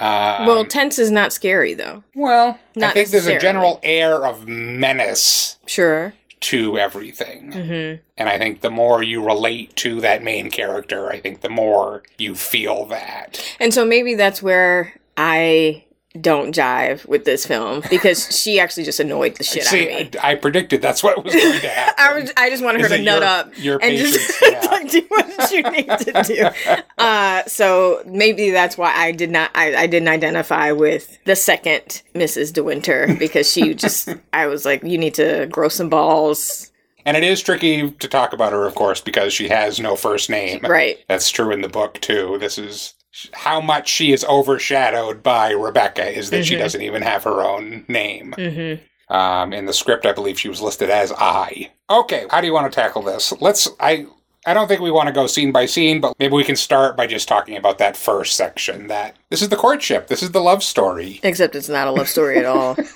Um, well, tense is not scary though. well, I think there's a general air of menace Sure. to everything. And I think the more you relate to that main character, I think the more you feel that. And so maybe that's where I don't jive with this film because she actually just annoyed the shit See, out of me. I, I predicted that's what was going to happen. I, was, I just wanted her Is to nut your- up your and just? Yeah. like, do what you need to do. Uh, so maybe that's why I did not. I, I didn't identify with the second Mrs. De Winter because she just. I was like, you need to grow some balls, And it is tricky to talk about her, of course, because she has no first name. right? That's true in the book, too. This is how much she is overshadowed by Rebecca is that she doesn't even have her own name. Mm-hmm. Um, in the script, I believe she was listed as I. Okay, how do you want to tackle this? Let's. I. I don't think we want to go scene by scene, but maybe we can start by just talking about that first section. That this is the courtship. This is the love story. Except it's not a love story at all.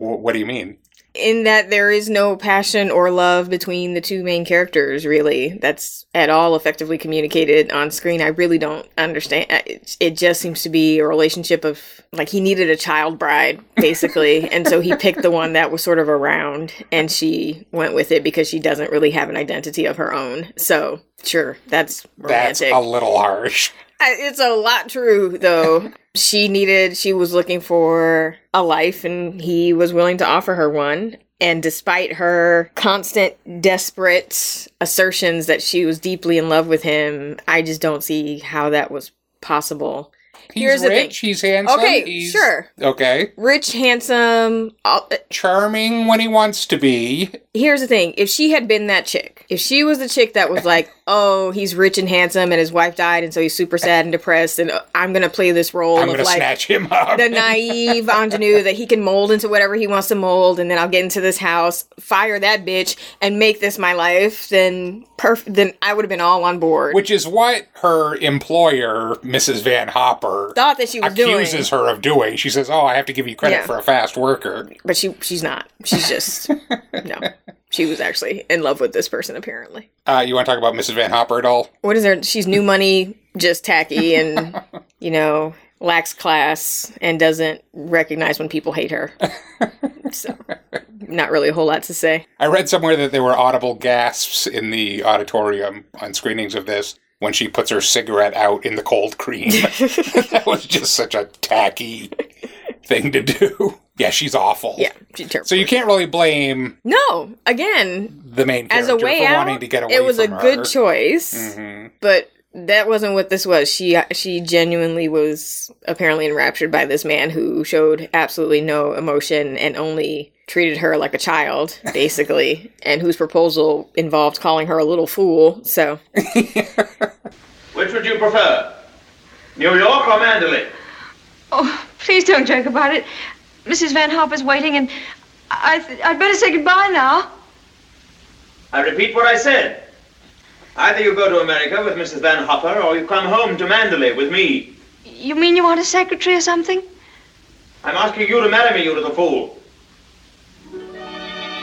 What do you mean? In that there is no passion or love between the two main characters really. That's at all effectively communicated on screen. I really don't understand. Uh, it, it just seems to be a relationship of like he needed a child bride basically and so he picked the one that was sort of around and she went with it because she doesn't really have an identity of her own. So sure that's romantic. That's a little harsh. I- it's a lot true though she needed she was looking for a life and he was willing to offer her one and despite her constant desperate assertions that she was deeply in love with him i just don't see how that was possible He's Here's the thing. rich. He's handsome. Okay, he's, sure. Okay. rich handsome all, uh, Charming when he wants to be. here's the thing if she had been that chick if she was the chick that was like oh he's rich and handsome and his wife died and so he's super sad and depressed and i'm gonna play this role I'm of like snatch him up. the naive ingenue that he can mold into whatever he wants to mold, and then I'll get into this house, fire that bitch, and make this my life. Then perf- then I would have been all on board. Which is what her employer, Mrs. Van Hopper, Thought that she was accuses doing, her of doing. She says, "Oh, I have to give you credit Yeah. for a fast worker." but she she's not. She's just no. She was actually in love with this person apparently. Uh, you want to talk about Mrs. Van Hopper at all? What is her? She's new money, just tacky, and you know lacks class and doesn't recognize when people hate her. so, not really a whole lot to say. I read somewhere that there were audible gasps in the auditorium on screenings of this. when she puts her cigarette out in the cold cream. that was just such a tacky thing to do. Yeah, she's awful. Yeah, she's terrible. So you can't really blame no, again, the main as character a way for out, wanting to get away from it was a from good her. choice. Mhm. But that wasn't what this was. She she genuinely was apparently enraptured by this man who showed absolutely no emotion and only treated her like a child, basically, and whose proposal involved calling her a little fool. So Which would you prefer? New York or Manderley? Oh, please don't joke about it. Mrs. Van Hopper's waiting, and I th- I'd better say goodbye now. I repeat what I said. Either you go to America with Mrs. Van Hopper or you come home to Manderley with me. You mean you want a secretary or something? I'm asking you to marry me, you little fool.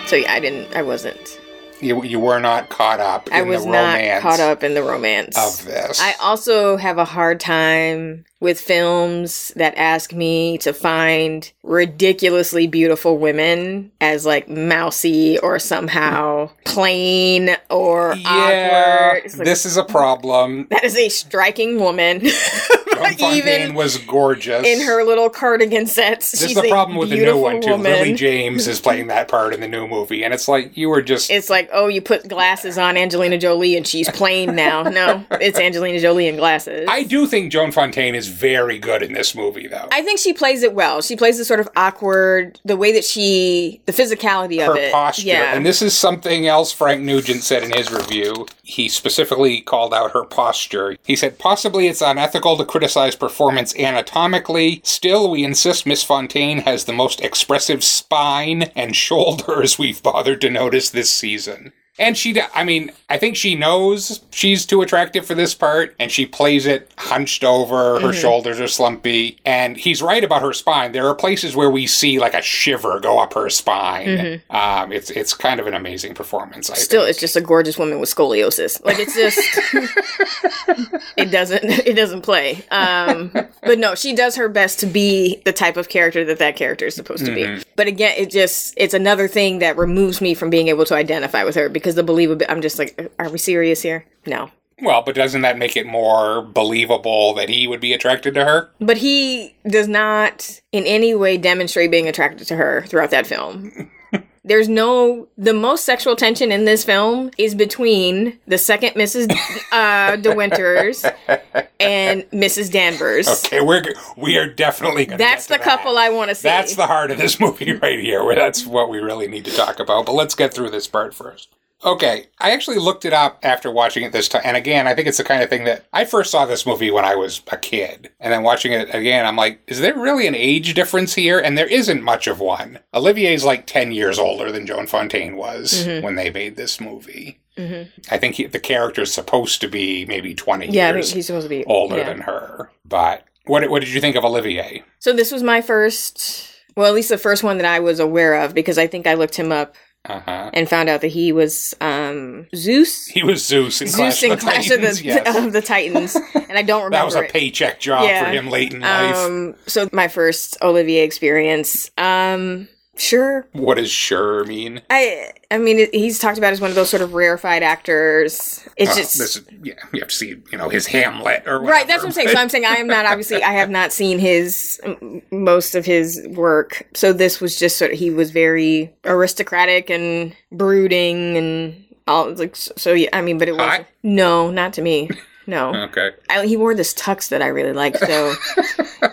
so yeah, I didn't. I wasn't. You, you were not caught up I in was the not romance caught up in the romance of this. I also have a hard time with films that ask me to find ridiculously beautiful women as like mousy or somehow plain or yeah, awkward. Like, this is a problem. that is a striking woman. Joan Fontaine was gorgeous. in her little cardigan sets. This is the problem with the new one too. woman. Lily James is playing that part in the new movie, and it's like you were just It's like, oh, you put glasses on Angelina Jolie and she's plain now. No, it's Angelina Jolie in glasses. I do think Joan Fontaine is very good in this movie, though. I think she plays it well. She plays the sort of awkward, the way that she, the physicality of her it. posture. Yeah. And this is something else Frank Nugent said in his review. He specifically called out her posture. He said, possibly it's unethical to criticize performance anatomically. Still, we insist Miss Fontaine has the most expressive spine and shoulders we've bothered to notice this season. And she, I mean, I think she knows she's too attractive for this part, and she plays it hunched over, her Mhm. shoulders are slumpy. And he's right about her spine. There are places where we see like a shiver go up her spine. Mhm. Um, it's it's kind of an amazing performance. I Still, it's just a gorgeous woman with scoliosis. Like it's just, it doesn't, it doesn't play. Um, but no, she does her best to be the type of character that that character is supposed to be. Mhm. But again, it just, it's another thing that removes me from being able to identify with her because the believability. I'm just like, are we serious here? No. Well, but doesn't that make it more believable that he would be attracted to her? But he does not in any way demonstrate being attracted to her throughout that film. There's no the most sexual tension in this film is between the second Mrs. uh, De Winters and Mrs. Danvers. Okay, we're we are definitely going That's the couple I want to see. That's the heart of this movie right here. Where that's what we really need to talk about. But let's get through this part first. Okay, I actually looked it up after watching it this time, and again, I think it's the kind of thing that I first saw this movie when I was a kid, and then watching it again, I'm like, is there really an age difference here? And there isn't much of one. Olivier's like ten years older than Joan Fontaine was Mhm. when they made this movie. Mhm. I think he, the character's supposed to be maybe twenty Yeah, I years think he's supposed to be older yeah. than her. But what what did you think of Olivier? So this was my first, well, at least the first one that I was aware of because I think I looked him up Uh huh. and found out that he was um, Zeus. He was Zeus in Clash Zeus of the Clash Titans. of the, yes. of the Titans, and I don't remember. that was a it. paycheck job for him late in life. Um, so my first Olivier experience. Um, sure. what does sure mean? I I mean, he's talked about as one of those sort of rarefied actors. It's Well, just this is, yeah, you have to see, you know, his Hamlet or whatever. right. That's what I'm saying. So I'm saying I am not obviously. I have not seen his most of his work. So this was just sort of he was very aristocratic and brooding and all like so. so yeah, I mean, but it was no, not to me. No. Okay. I, he wore this tux that I really liked, so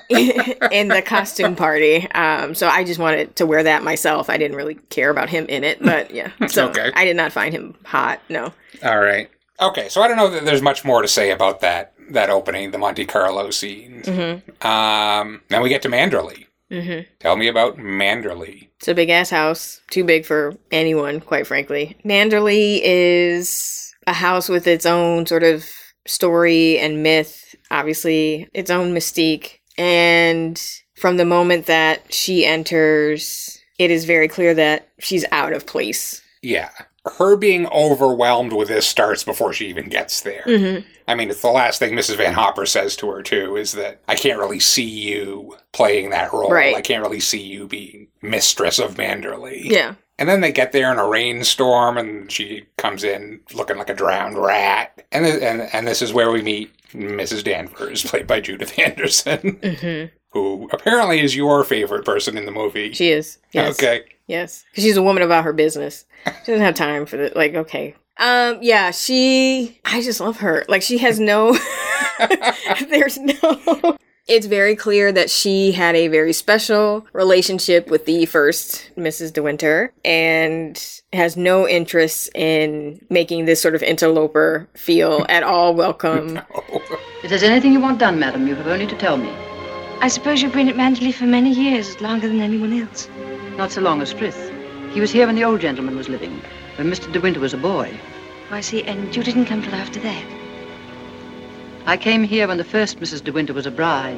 in the costume party. Um, so I just wanted to wear that myself. I didn't really care about him in it, but yeah. So Okay. I did not find him hot. No. All right. Okay, so I don't know that there's much more to say about that that opening, the Monte Carlo scene. Mm-hmm. Um, then we get to Manderley. Mm-hmm. Tell me about Manderley. It's a big ass house, too big for anyone, quite frankly. Manderley is a house with its own sort of story and myth, obviously, its own mystique. And from the moment that she enters, it is very clear that she's out of place. Yeah. Her being overwhelmed with this starts before she even gets there. Mm-hmm. I mean, it's the last thing Mrs. Van Hopper says to her, too, is that I can't really see you playing that role. Right. I can't really see you being mistress of Manderley. Yeah. And then they get there in a rainstorm, and she comes in looking like a drowned rat. And and and this is where we meet Mrs. Danvers, played by Judith Anderson, Mm-hmm. who apparently is your favorite person in the movie. She is. Yes. Okay. Yes. she's a woman about her business. She doesn't have time for the like. Okay. Um. Yeah. She. I just love her. Like she has no. there's no. It's very clear that she had a very special relationship with the first Mrs. De Winter and has no interest in making this sort of interloper feel at all welcome. If there's anything you want done, madam, you have only to tell me. I suppose you've been at Manderley for many years, longer than anyone else. Not so long as Frith. He was here when the old gentleman was living, when Mr. De Winter was a boy. Oh, I see. And you didn't come till after that. I came here when the first Mrs. De Winter was a bride.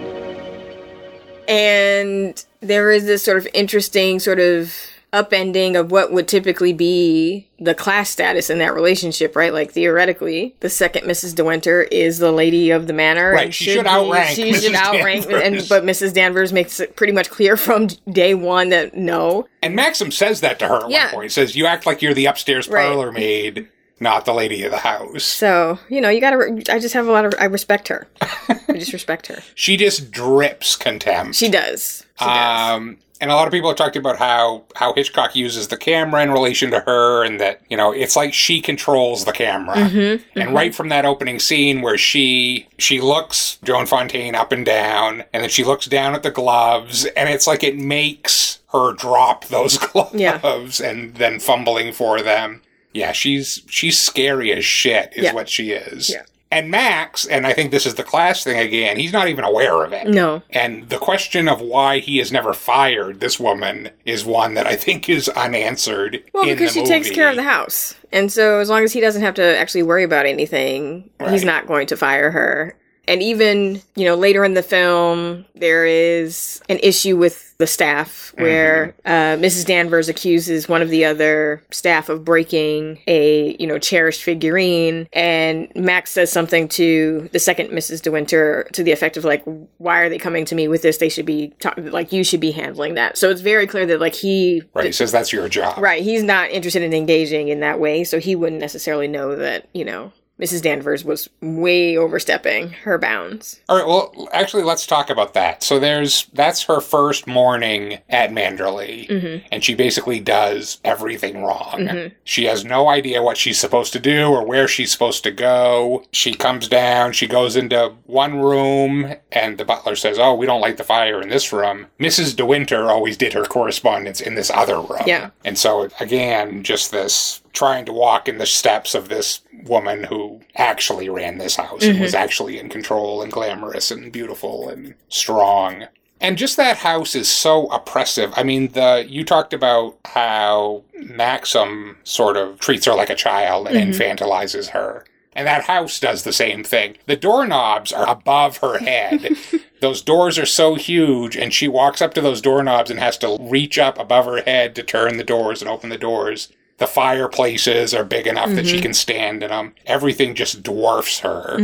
And there is this sort of interesting sort of upending of what would typically be the class status in that relationship, right? Like theoretically, the second Mrs. De Winter is the lady of the manor. Right, and she should outrank She should Mrs. outrank, and but Mrs. Danvers makes it pretty much clear from day one that no. And Maxim says that to her at Yeah. one point. He says, You act like you're the upstairs Right. parlor maid, not the lady of the house. So you know, you gotta. Re- I just have a lot of. I respect her. I just respect her. She just drips contempt. She does. She does. Um, and a lot of people have talked about how how Hitchcock uses the camera in relation to her, and that you know it's like she controls the camera. Mm-hmm, And right from that opening scene where she she looks Joan Fontaine up and down, and then she looks down at the gloves, and it's like it makes her drop those gloves, Yeah. and then fumbling for them. Yeah, she's she's scary as shit, is Yeah. what she is. Yeah. And Max, and I think this is the class thing again, he's not even aware of it. No. And the question of why he has never fired this woman is one that I think is unanswered. Well, because she takes care of the house. And so as long as he doesn't have to actually worry about anything, he's not going to fire her. And even, you know, later in the film, there is an issue with the staff where uh, Mrs. Danvers accuses one of the other staff of breaking a, you know, cherished figurine. And Max says something to the second Mrs. De Winter to the effect of, like, why are they coming to me with this? They should be, ta- like, you should be handling that. So it's very clear that, like, he Right, he says that's your job. Right. He's not interested in engaging in that way, so he wouldn't necessarily know that, you know, Mrs. Danvers was way overstepping her bounds. All right, well, actually, let's talk about that. So there's that's her first morning at Manderley, Mm-hmm. and she basically does everything wrong. She has no idea what she's supposed to do or where she's supposed to go. She comes down, she goes into one room, and the butler says, "Oh, we don't light the fire in this room." Mrs. De Winter always did her correspondence in this other room. Yeah. And so again, just this trying to walk in the steps of this woman who actually ran this house and was mm-hmm. actually in control and glamorous and beautiful and strong. And just that house is so oppressive. I mean, the you talked about how Maxim sort of treats her like a child and mm-hmm. infantilizes her. And that house does the same thing. The doorknobs are above her head. those doors are so huge, and she walks up to those doorknobs and has to reach up above her head to turn the doors and open the doors. The fireplaces are big enough that she can stand in them. Everything just dwarfs her.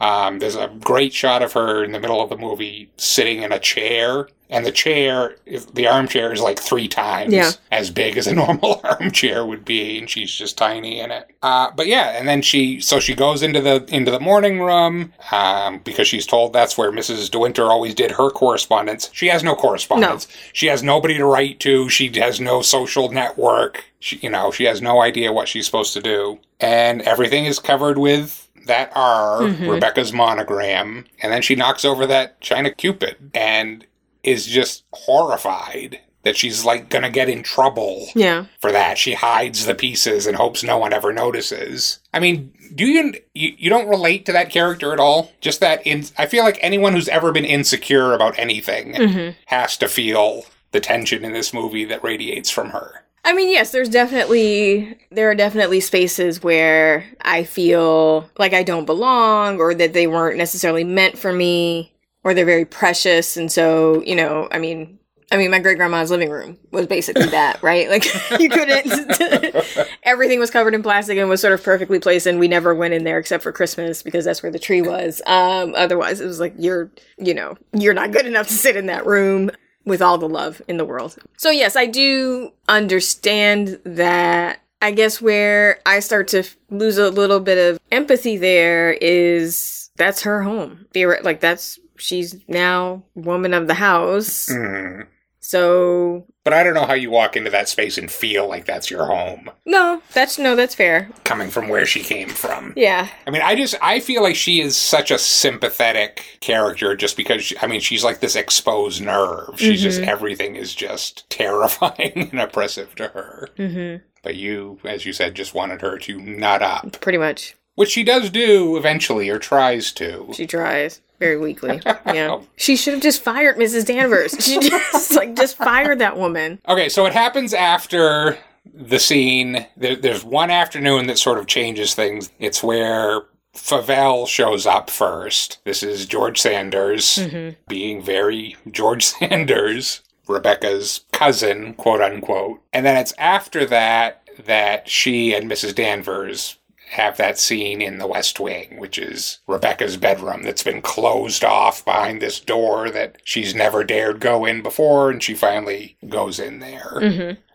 Um, there's a great shot of her in the middle of the movie sitting in a chair, and the chair, the armchair is like three times Yeah. as big as a normal armchair would be, and she's just tiny in it. Uh, but yeah, and then she, so she goes into the into the morning room um, because she's told that's where Mrs. De Winter always did her correspondence. She has no correspondence. She has nobody to write to. She has no social network. She, you know, she has no idea what she's supposed to do, and everything is covered with that R, Rebecca's monogram, and then she knocks over that China Cupid and is just horrified that she's like gonna get in trouble Yeah. for that. She hides the pieces and hopes no one ever notices. I mean, do you you, you don't relate to that character at all? Just that in I feel like anyone who's ever been insecure about anything mm-hmm. has to feel the tension in this movie that radiates from her. I mean, yes, there's definitely there are definitely spaces where I feel like I don't belong or that they weren't necessarily meant for me or they're very precious and so, you know, I mean, I mean, my great grandma's living room was basically that, right? Like you couldn't. everything was covered in plastic and was sort of perfectly placed, and we never went in there except for Christmas because that's where the tree was. Um, otherwise, it was like you're, you know, you're not good enough to sit in that room. with all the love in the world. So yes, I do understand that. I guess where I start to lose a little bit of empathy there is that's her home. Like that's she's now woman of the house. Mhm. So But I don't know how you walk into that space and feel like that's your home, no, that's no, that's fair. coming from where she came from. Yeah. I mean, I just I feel like she is such a sympathetic character just because she, I mean she's like this exposed nerve. She's just everything is just terrifying and oppressive to her. Mm-hmm. But you, as you said, just wanted her to nut up, Pretty much. which she does do eventually or tries to. She tries very weakly. Yeah. she should have just fired Mrs. Danvers. She just like just fired that woman. Okay, so it happens after the scene. There, there's one afternoon that sort of changes things. It's where Favell shows up first. This is George Sanders mm-hmm. being very George Sanders, Rebecca's cousin, quote unquote. And then it's after that that she and Mrs. Danvers have that scene in the West Wing, which is Rebecca's bedroom that's been closed off behind this door that she's never dared go in before, and she finally goes in there.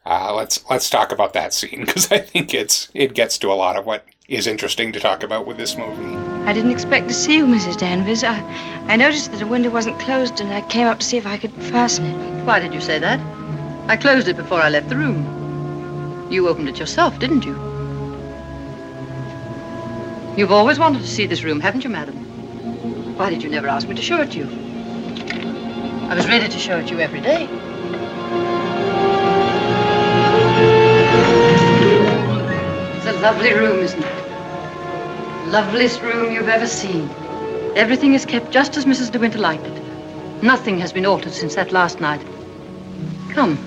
Uh, let's let's talk about that scene because I think it's it gets to a lot of what is interesting to talk about with this movie. I didn't expect to see you, Mrs. Danvers. I, I noticed that the window wasn't closed, and I came up to see if I could fasten it. Why did you say that? I closed it before I left the room. You opened it yourself, didn't you? You've always wanted to see this room, haven't you, madam? Why did you never ask me to show it to you? I was ready to show it to you every day. It's a lovely room, isn't it? Loveliest room you've ever seen. Everything is kept just as Mrs. De Winter liked it. Nothing has been altered since that last night. Come.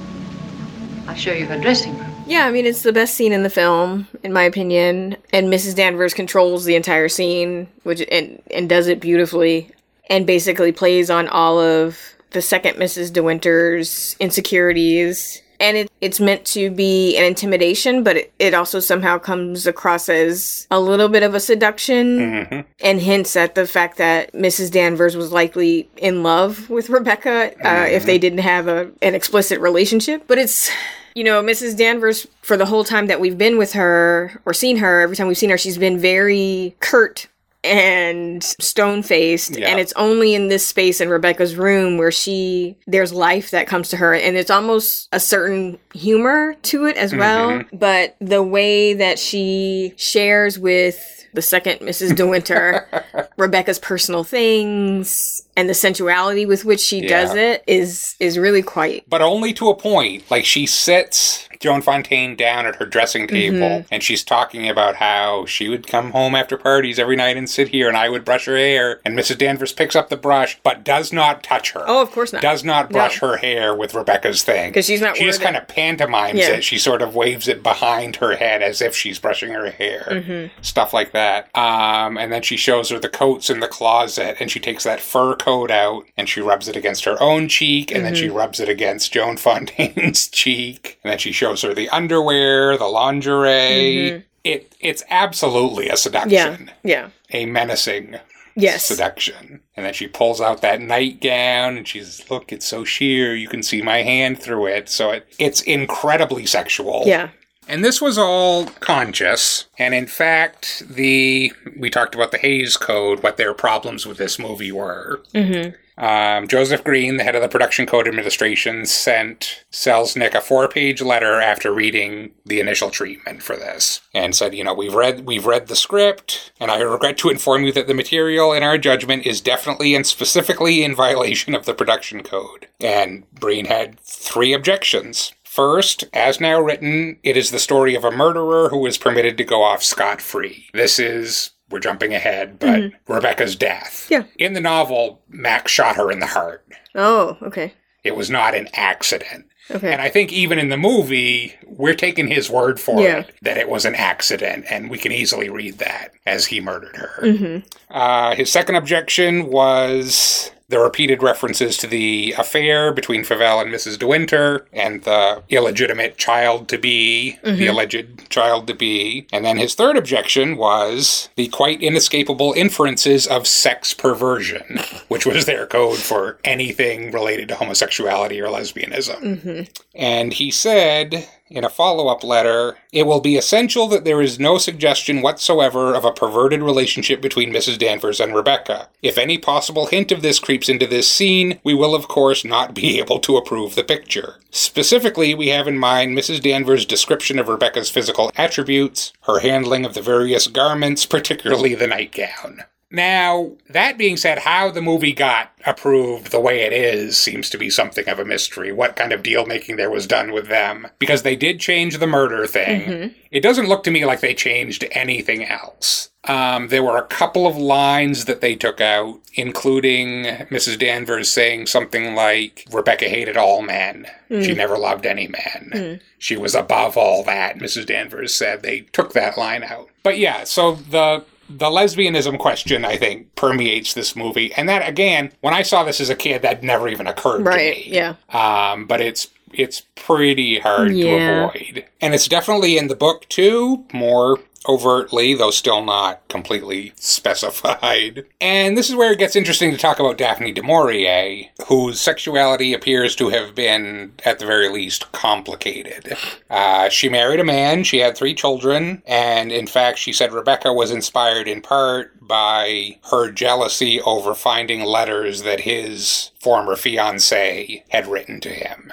I'll show you her dressing room. Yeah, I mean it's the best scene in the film, in my opinion. And Mrs. Danvers controls the entire scene, which and and does it beautifully, and basically plays on all of the second Mrs. De Winter's insecurities. And it, it's meant to be an intimidation, but it, it also somehow comes across as a little bit of a seduction and hints at the fact that Mrs. Danvers was likely in love with Rebecca uh, if they didn't have a, an explicit relationship. But it's, you know, Mrs. Danvers, for the whole time that we've been with her or seen her, every time we've seen her, she's been very curt and stone faced. Yeah. And it's only in this space in Rebecca's room where she, there's life that comes to her. And it's almost a certain humor to it as mm-hmm. well. But the way that she shares with the second Mrs. De Winter, Rebecca's personal things and the sensuality with which she does it is is really quite But only to a point. Like she sits Joan Fontaine down at her dressing table Mm-hmm. and she's talking about how she would come home after parties every night and sit here and I would brush her hair and Mrs. Danvers picks up the brush but does not touch her. Oh, of course not. Does not brush No. her hair with Rebecca's thing because she's not She just kind of pantomimes Yeah. it. She sort of waves it behind her head as if she's brushing her hair. Mm-hmm. Stuff like that. Um, and then she shows her the coats in the closet and she takes that fur coat out and she rubs it against her own cheek and then Mm-hmm. she rubs it against Joan Fontaine's cheek. And then she shows her the underwear, the lingerie. It it's absolutely a seduction. Mm-hmm. yeah yeah A menacing yes seduction. And then she pulls out that nightgown and she's, look, it's so sheer, you can see my hand through it. So it, it's incredibly sexual. yeah And this was all conscious. And in fact, the we talked about the Hays Code, what their problems with this movie were. Mm-hmm. Um, Joseph Breen, the head of the Production Code Administration, sent Selznick a four-page letter after reading the initial treatment for this, and said, "You know, we've read we've read the script, and I regret to inform you that the material in our judgment is definitely and specifically in violation of the Production Code." And Breen had three objections. First, as now written, it is the story of a murderer who is permitted to go off scot free. This is, we're jumping ahead, but Rebecca's death. Yeah. In the novel, Max shot her in the heart. oh okay It was not an accident. okay And I think even in the movie, we're taking his word for Yeah. it that it was an accident, and we can easily read that as he murdered her. Uh, his second objection was the repeated references to the affair between Favell and Mrs. De Winter, and the illegitimate child to be, the mm-hmm. alleged child to be. And then his third objection was the quite inescapable inferences of sex perversion, which was their code for anything related to homosexuality or lesbianism. Mm-hmm. And he said in a follow up letter, it will be essential that there is no suggestion whatsoever of a perverted relationship between Mrs. Danvers and Rebecca. If any possible hint of this creeps into this scene, we will, of course, not be able to approve the picture. Specifically, we have in mind Mrs. Danvers' description of Rebecca's physical attributes, her handling of the various garments, particularly the nightgown. Now, that being said, how the movie got approved the way it is seems to be something of a mystery. What kind of deal making there was done with them. Because they did change the murder thing. Mm-hmm. It doesn't look to me like they changed anything else. Um, there were a couple of lines that they took out, including Mrs. Danvers saying something like, Rebecca hated all men. She mm. never loved any man. Mm. She was above all that, Mrs. Danvers said. They took that line out. But yeah, so the the lesbianism question, I think, permeates this movie. And that, again, when I saw this as a kid, that never even occurred Right. to me. Yeah. Um, but it's it's pretty hard Yeah. to avoid. And it's definitely in the book too, more overtly, though still not completely specified. And this is where it gets interesting to talk about Daphne du Maurier, whose sexuality appears to have been, at the very least, complicated. Uh, she married a man, she had three children, and in fact, she said Rebecca was inspired in part by her jealousy over finding letters that his former fiance had written to him.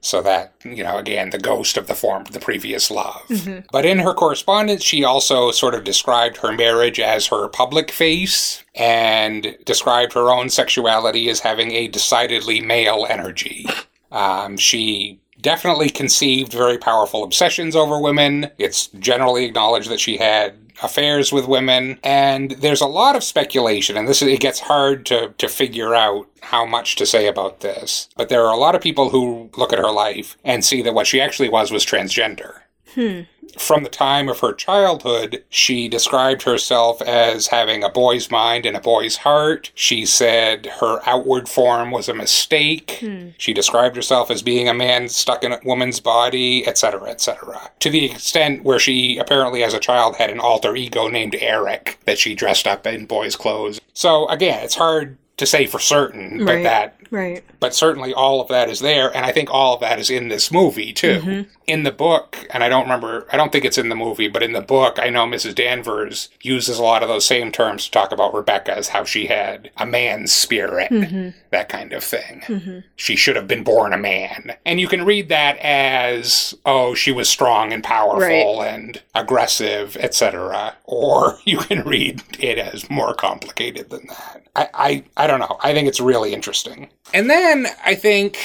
So that, you know, again, the ghost of the form the previous love. But in her correspondence, she also sort of described her marriage as her public face and described her own sexuality as having a decidedly male energy. Um, she definitely conceived very powerful obsessions over women. It's generally acknowledged that she had affairs with women, and there's a lot of speculation, and this is, it gets hard to, to figure out how much to say about this. But there are a lot of people who look at her life and see that what she actually was was transgender. Hmm. From the time of her childhood, she described herself as having a boy's mind and a boy's heart. She said her outward form was a mistake. Hmm. She described herself as being a man stuck in a woman's body, etc., etc. To the extent where she apparently, as a child, had an alter ego named Eric that she dressed up in boys' clothes. So again, it's hard to say for certain, but Right. that Right. but certainly all of that is there and i think all of that is in this movie too. Mm-hmm. In the book and i don't remember i don't think it's in the movie but in the book i know mrs danvers uses a lot of those same terms to talk about rebecca as how she had a man's spirit mm-hmm. that kind of thing. Mm-hmm. She should have been born a man. And you can read that as oh she was strong and powerful and aggressive etc or you can read it as more complicated than that. I, I i don't know i think it's really interesting and then I think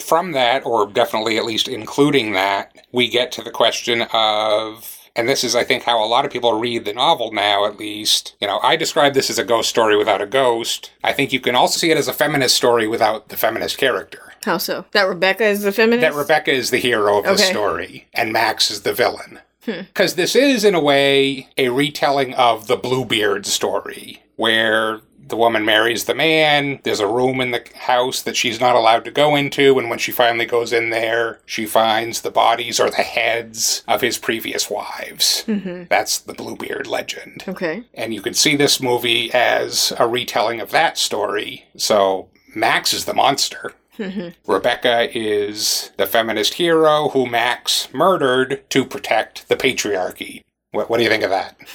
from that, or definitely at least including that, we get to the question of, and this is, I think, how a lot of people read the novel now, at least. You know, I describe this as a ghost story without a ghost. I think you can also see it as a feminist story without the feminist character. How so? That Rebecca is the feminist? That Rebecca is the hero of the story, and Max is the villain. Hmm. Because this is, in a way, a retelling of the Bluebeard story, where the woman marries the man. There's a room in the house that she's not allowed to go into, and when she finally goes in there, she finds the bodies or the heads of his previous wives. That's the Bluebeard legend. Okay. And you can see this movie as a retelling of that story. So Max is the monster. Rebecca is the feminist hero who Max murdered to protect the patriarchy. What, what do you think of that?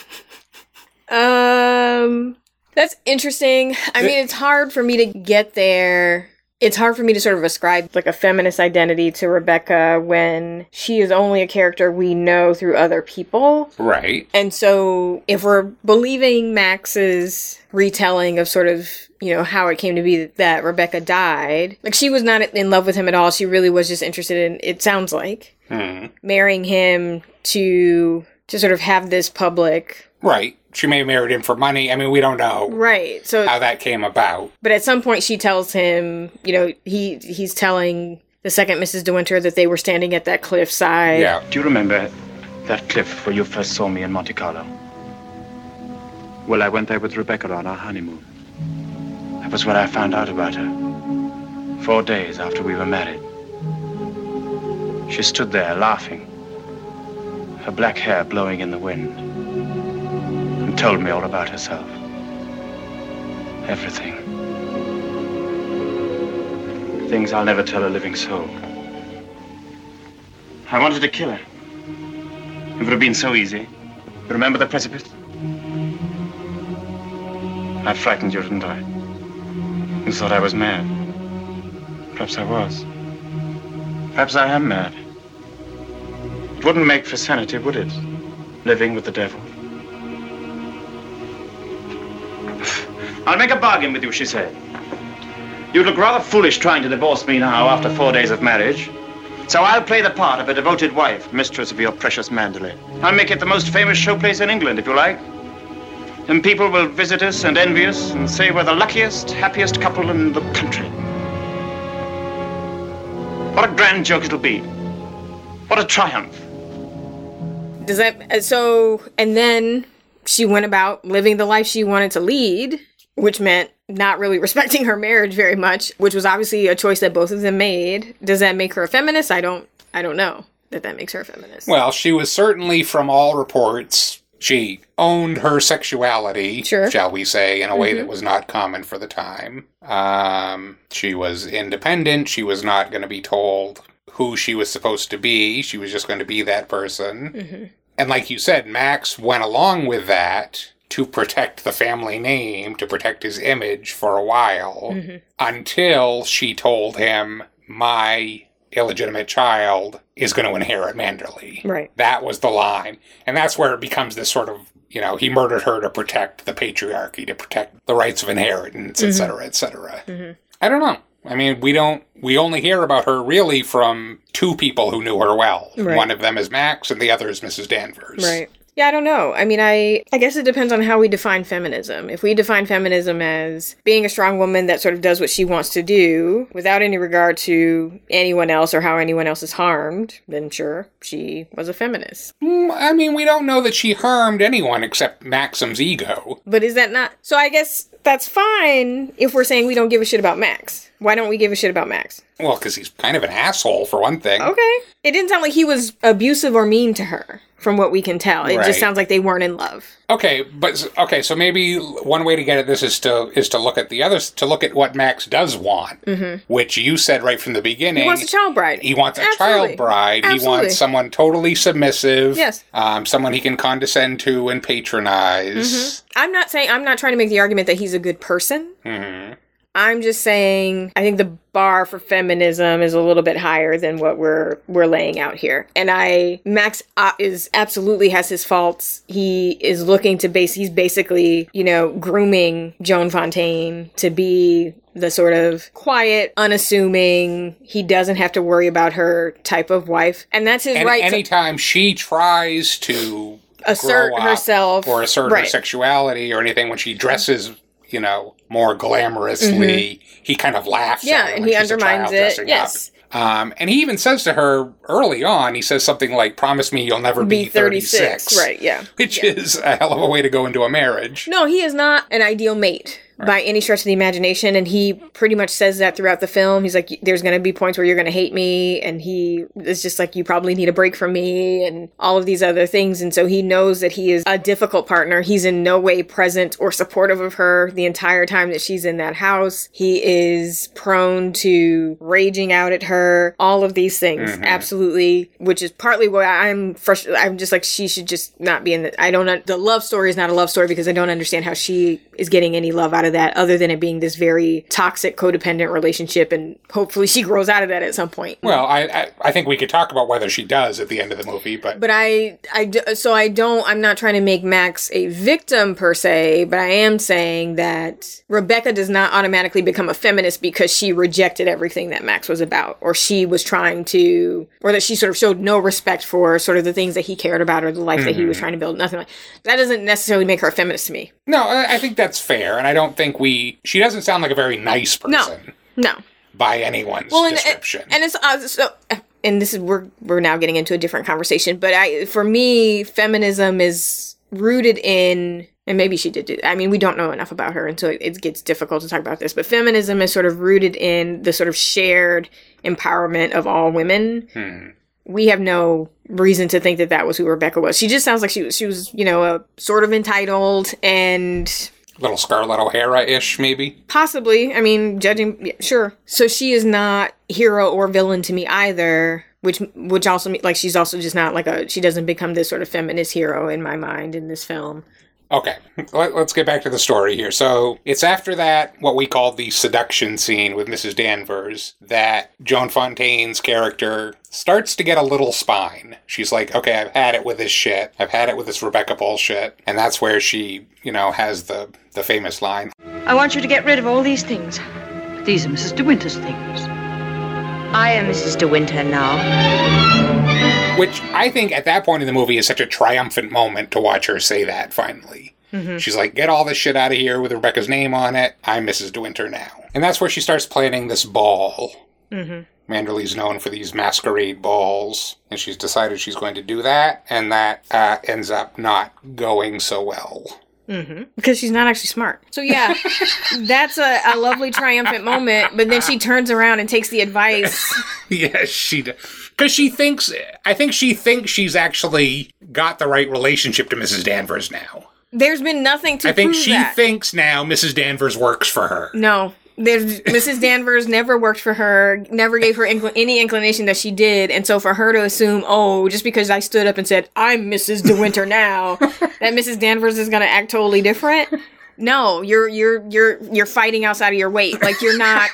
Um, that's interesting. I mean, it's hard for me to get there. It's hard for me to sort of ascribe like a feminist identity to Rebecca when she is only a character we know through other people. Right. And so, if we're believing Max's retelling of sort of, you know, how it came to be that Rebecca died, like she was not in love with him at all. She really was just interested in, it sounds like, Hmm. marrying him to to sort of have this public Right. She may have married him for money. I mean, we don't know right. So, how that came about. but at some point, she tells him, you know, he he's telling the second Mrs. De Winter that they were standing at that cliffside. Yeah. Do you remember that cliff where you first saw me in Monte Carlo? Well, I went there with Rebecca on our honeymoon. That was when I found out about her. Four days after we were married. She stood there laughing, her black hair blowing in the wind, and told me all about herself. Everything. Things I'll never tell a living soul. I wanted to kill her. It would have been so easy. Remember the precipice? I frightened you, didn't I? You thought I was mad. Perhaps I was. Perhaps I am mad. It wouldn't make for sanity, would it? Living with the devil. I'll make a bargain with you, she said. You'd look rather foolish trying to divorce me now after four days of marriage. So I'll play the part of a devoted wife, mistress of your precious Manderley. I'll make it the most famous showplace in England, if you like. And people will visit us and envy us and say we're the luckiest, happiest couple in the country. What a grand joke it'll be. What a triumph. Does that uh, so? And then she went about living the life she wanted to lead, which meant not really respecting her marriage very much, which was obviously a choice that both of them made. Does that make her a feminist? I don't. I don't know that that makes her a feminist. Well, she was certainly, from all reports, she owned her sexuality, Sure. shall we say, in a way Mhm. that was not common for the time. Um, she was independent. She was not going to be told who she was supposed to be. She was just going to be that person. Mhm. And like you said, Max went along with that to protect the family name, to protect his image for a while, Mhm. until she told him, My illegitimate child is going to inherit Manderley. Right. That was the line. And that's where it becomes this sort of, you know, he murdered her to protect the patriarchy, to protect the rights of inheritance, et Mhm. cetera, et cetera. Mhm. I don't know. I mean, we don't, we only hear about her really from two people who knew her well. Right. One of them is Max, and the other is Mrs. Danvers. Right. Yeah, I don't know. I mean, I I guess it depends on how we define feminism. If we define feminism as being a strong woman that sort of does what she wants to do without any regard to anyone else or how anyone else is harmed, then sure, she was a feminist. Mm, I mean, we don't know that she harmed anyone except Maxim's ego. But is that not So I guess that's fine if we're saying we don't give a shit about Max. Why don't we give a shit about Max? Well, because he's kind of an asshole, for one thing. Okay. It didn't sound like he was abusive or mean to her from what we can tell. It Right. just sounds like they weren't in love. Okay, but okay, so maybe one way to get at this is to is to look at the others to look at what Max does want, Mhm. which you said right from the beginning. He wants a child bride. He wants a Absolutely. child bride. He Absolutely. wants someone totally submissive. Yes. Um, someone he can condescend to and patronize. Mhm. I'm not saying I'm not trying to make the argument that he's a good person. I'm just saying I think the bar for feminism is a little bit higher than what we're we're laying out here. And I Max uh, is absolutely has his faults. He is looking to base he's basically, you know, grooming Joan Fontaine to be the sort of quiet, unassuming, he doesn't have to worry about her type of wife. And that's his And right to anytime she tries to assert herself or assert her sexuality or anything when she dresses, you know, more glamorously, he kind of laughs. Mm-hmm. Yeah, at her and he undermines it. Yes. Um, and he even says to her early on, he says something like, "Promise me you'll never be, be 36. 36. Right, yeah. Which is a hell of a way to go into a marriage. No, he is not an ideal mate by any stretch of the imagination. And he pretty much says that throughout the film. He's like, there's going to be points where you're going to hate me. And he is just like, you probably need a break from me and all of these other things. And so he knows that he is a difficult partner. He's in no way present or supportive of her the entire time that she's in that house. He is prone to raging out at her, all of these things. Mhm. Absolutely. Which is partly why I'm frustrated. I'm just like, she should just not be in the, I don't know. The love story is not a love story because I don't understand how she is getting any love out of that other than it being this very toxic codependent relationship. And hopefully she grows out of that at some point. Well, I, I I think we could talk about whether she does at the end of the movie, but But I, I, so I don't, I'm not trying to make Max a victim per se, but I am saying that Rebecca does not automatically become a feminist because she rejected everything that Max was about, or she was trying to, or that she sort of showed no respect for sort of the things that he cared about or the life that he was Mhm. trying to build. Nothing like that doesn't necessarily make her a feminist to me. No, I, I think that's fair, and I don't think we. She doesn't sound like a very nice person No, no. by anyone's Well, and, description. and it's uh, so. And this is we're we're now getting into a different conversation, but I for me, feminism is rooted in. and maybe she did do I mean, we don't know enough about her, and so it, it gets difficult to talk about this. But feminism is sort of rooted in the sort of shared empowerment of all women. Hmm. We have no reason to think that that was who Rebecca was. She just sounds like she was, she was, you know, a sort of entitled and Little Scarlett O'Hara ish, maybe. Possibly. I mean, judging, yeah, sure. So she is not hero or villain to me either. Which, which also like she's also just not like a she doesn't become this sort of feminist hero in my mind in this film. Okay, Let, us get back to the story here. So it's after that, what we call the seduction scene with Mrs. Danvers, that Joan Fontaine's character starts to get a little spine. She's like, okay, I've had it with this shit. I've had it with this Rebecca bullshit. And that's where she, you know, has the, the famous line. I want you to get rid of all these things. These are Mrs. De Winter's things. I am Mrs. De Winter now. Which I think at that point in the movie is such a triumphant moment to watch her say that finally. Mm-hmm. She's like, get all this shit out of here with Rebecca's name on it. I'm Mrs. De Winter now. And that's where she starts planning this ball. Mm-hmm. Manderley's known for these masquerade balls, and she's decided she's going to do that, and that uh, ends up not going so well. Mm-hmm. Because she's not actually smart. So yeah, that's a, a lovely triumphant moment. But then she turns around and takes the advice. yes, she because she thinks. I think she thinks she's actually got the right relationship to Mrs. Danvers now. There's been nothing to I think she that. thinks now Mrs. Danvers works for her. No. There's Mrs. Danvers never worked for her, never gave her incl- any inclination that she did, and so for her to assume, oh, just because I stood up and said I'm Mrs. De Winter now, that Mrs. Danvers is gonna act totally different. No, you're you're you're you're fighting outside of your weight. Like you're not.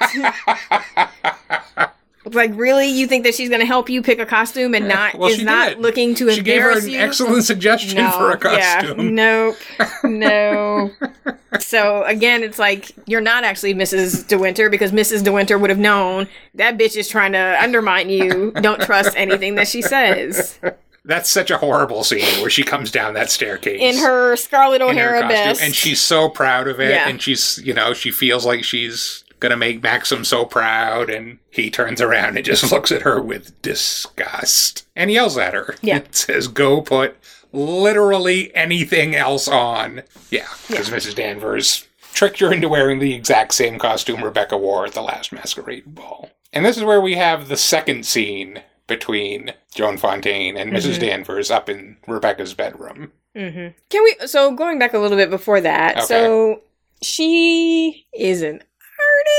like really, you think that she's gonna help you pick a costume and not Well, is she not did. looking to She gave her an you? excellent suggestion No, for a yeah, costume. nope. No. so again, it's like you're not actually Mrs. De Winter because Mrs. De Winter would have known that bitch is trying to undermine you. Don't trust anything that she says. That's such a horrible scene where she comes down that staircase In her in her O'Hara costume, best. and she's so proud of it, Yeah. and she's you know she feels like she's gonna make Maxim so proud, and he turns around and just looks at her with disgust and yells at her. Yeah. and says, "Go put literally anything else on." Yeah, because Mrs. Danvers tricked her into wearing the exact same costume Rebecca wore at the last masquerade ball. And this is where we have the second scene between Joan Fontaine and missus Mhm. Danvers up in Rebecca's bedroom. hmm Can we? So going back a little bit before that, Okay. so she is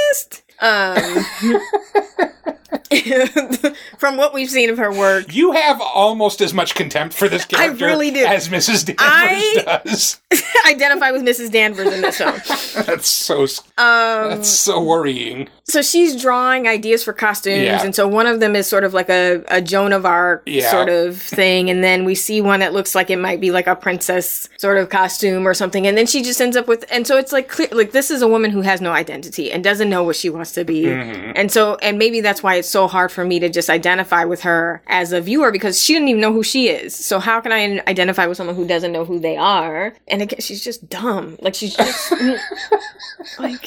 an artist. Um, from what we've seen of her work, You have almost as much contempt for this character I really do. as Mrs. Danvers I- does. identify with Mrs. Danvers in this film. That's so Um, that's so worrying. so she's drawing ideas for costumes, Yeah. and so one of them is sort of like a, a Joan of Arc Yeah. sort of thing, and then we see one that looks like it might be like a princess sort of costume or something, and then she just ends up with, and so it's like clear, like this is a woman who has no identity and doesn't know what she wants to be, Mhm. and so and maybe that's why it's so hard for me to just identify with her as a viewer because she didn't even know who she is. So how can I identify with someone who doesn't know who they are? And again, she's just dumb. Like she's just like.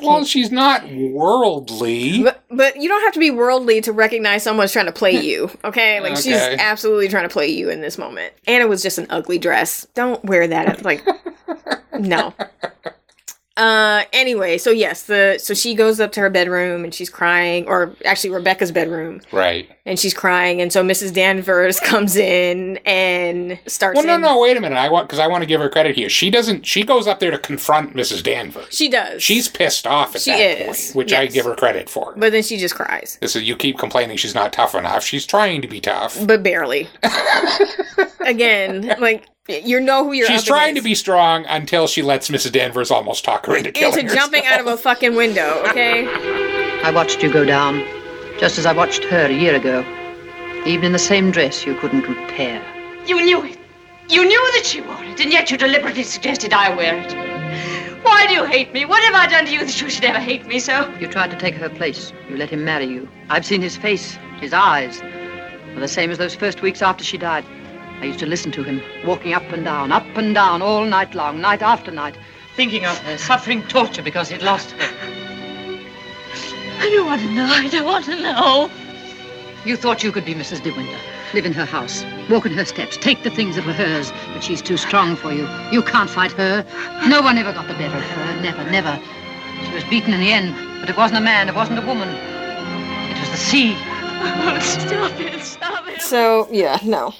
Well, can't- she's not worldly. but but you don't have to be worldly to recognize someone's trying to play you. Okay, like she's absolutely trying to play you in this moment. And it was just an ugly dress. Don't wear that. Like no. Uh anyway, so yes, the so she goes up to her bedroom and she's crying or actually Rebecca's bedroom Right. and she's crying and so Mrs. Danvers comes in and starts Well, no, in- no, wait a minute. I want because I want to give her credit here. She doesn't. She goes up there to confront Mrs. Danvers. She does. She's pissed off at She that is, point, which I give her credit for. But then she just cries. This is you keep complaining she's not tough enough. She's trying to be tough. But barely. Again, like you know who you're She's up trying to be strong until she lets Mrs. Danvers almost talk her into killing into jumping herself. out of a fucking window, okay? I watched you go down, just as I watched her a year ago. Even in the same dress, you couldn't compare. You knew it. You knew that she wore it, and yet you deliberately suggested I wear it. Why do you hate me? What have I done to you that you should ever hate me so? You tried to take her place. You let him marry you. I've seen his face, his eyes. Were the same as those first weeks after she died. I used to listen to him, walking up and down, up and down, all night long, night after night, thinking of her, suffering torture because he'd lost her. I don't want to know. I don't want to know. You thought you could be Mrs. De Winter. Live in her house. Walk in her steps. Take the things that were hers. But she's too strong for you. You can't fight her. No one ever got the better of her. Never, never. She was beaten in the end. But it wasn't a man. It wasn't a woman. It was the sea. Oh, stop it, stop it. So, yeah, no.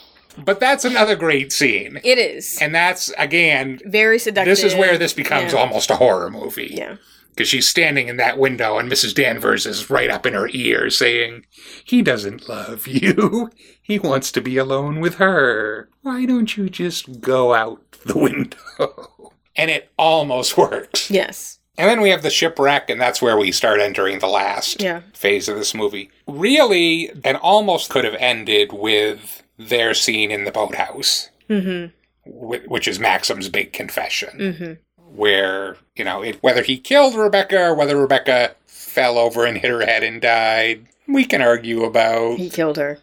But that's another great scene. It is. And that's, again, Very seductive. this is where this becomes Yeah. almost a horror movie. Yeah. Because she's standing in that window and Mrs. Danvers is right up in her ear saying, He doesn't love you. He wants to be alone with her. Why don't you just go out the window? And it almost works. Yes. And then we have the shipwreck, and that's where we start entering the last Yeah. phase of this movie. Really, and almost could have ended with their scene in the boathouse, Mm wh- which is Maxim's big confession, hmm. Mm hmm. where, you know, it, whether he killed Rebecca or whether Rebecca fell over and hit her head and died, we can argue about. He killed her.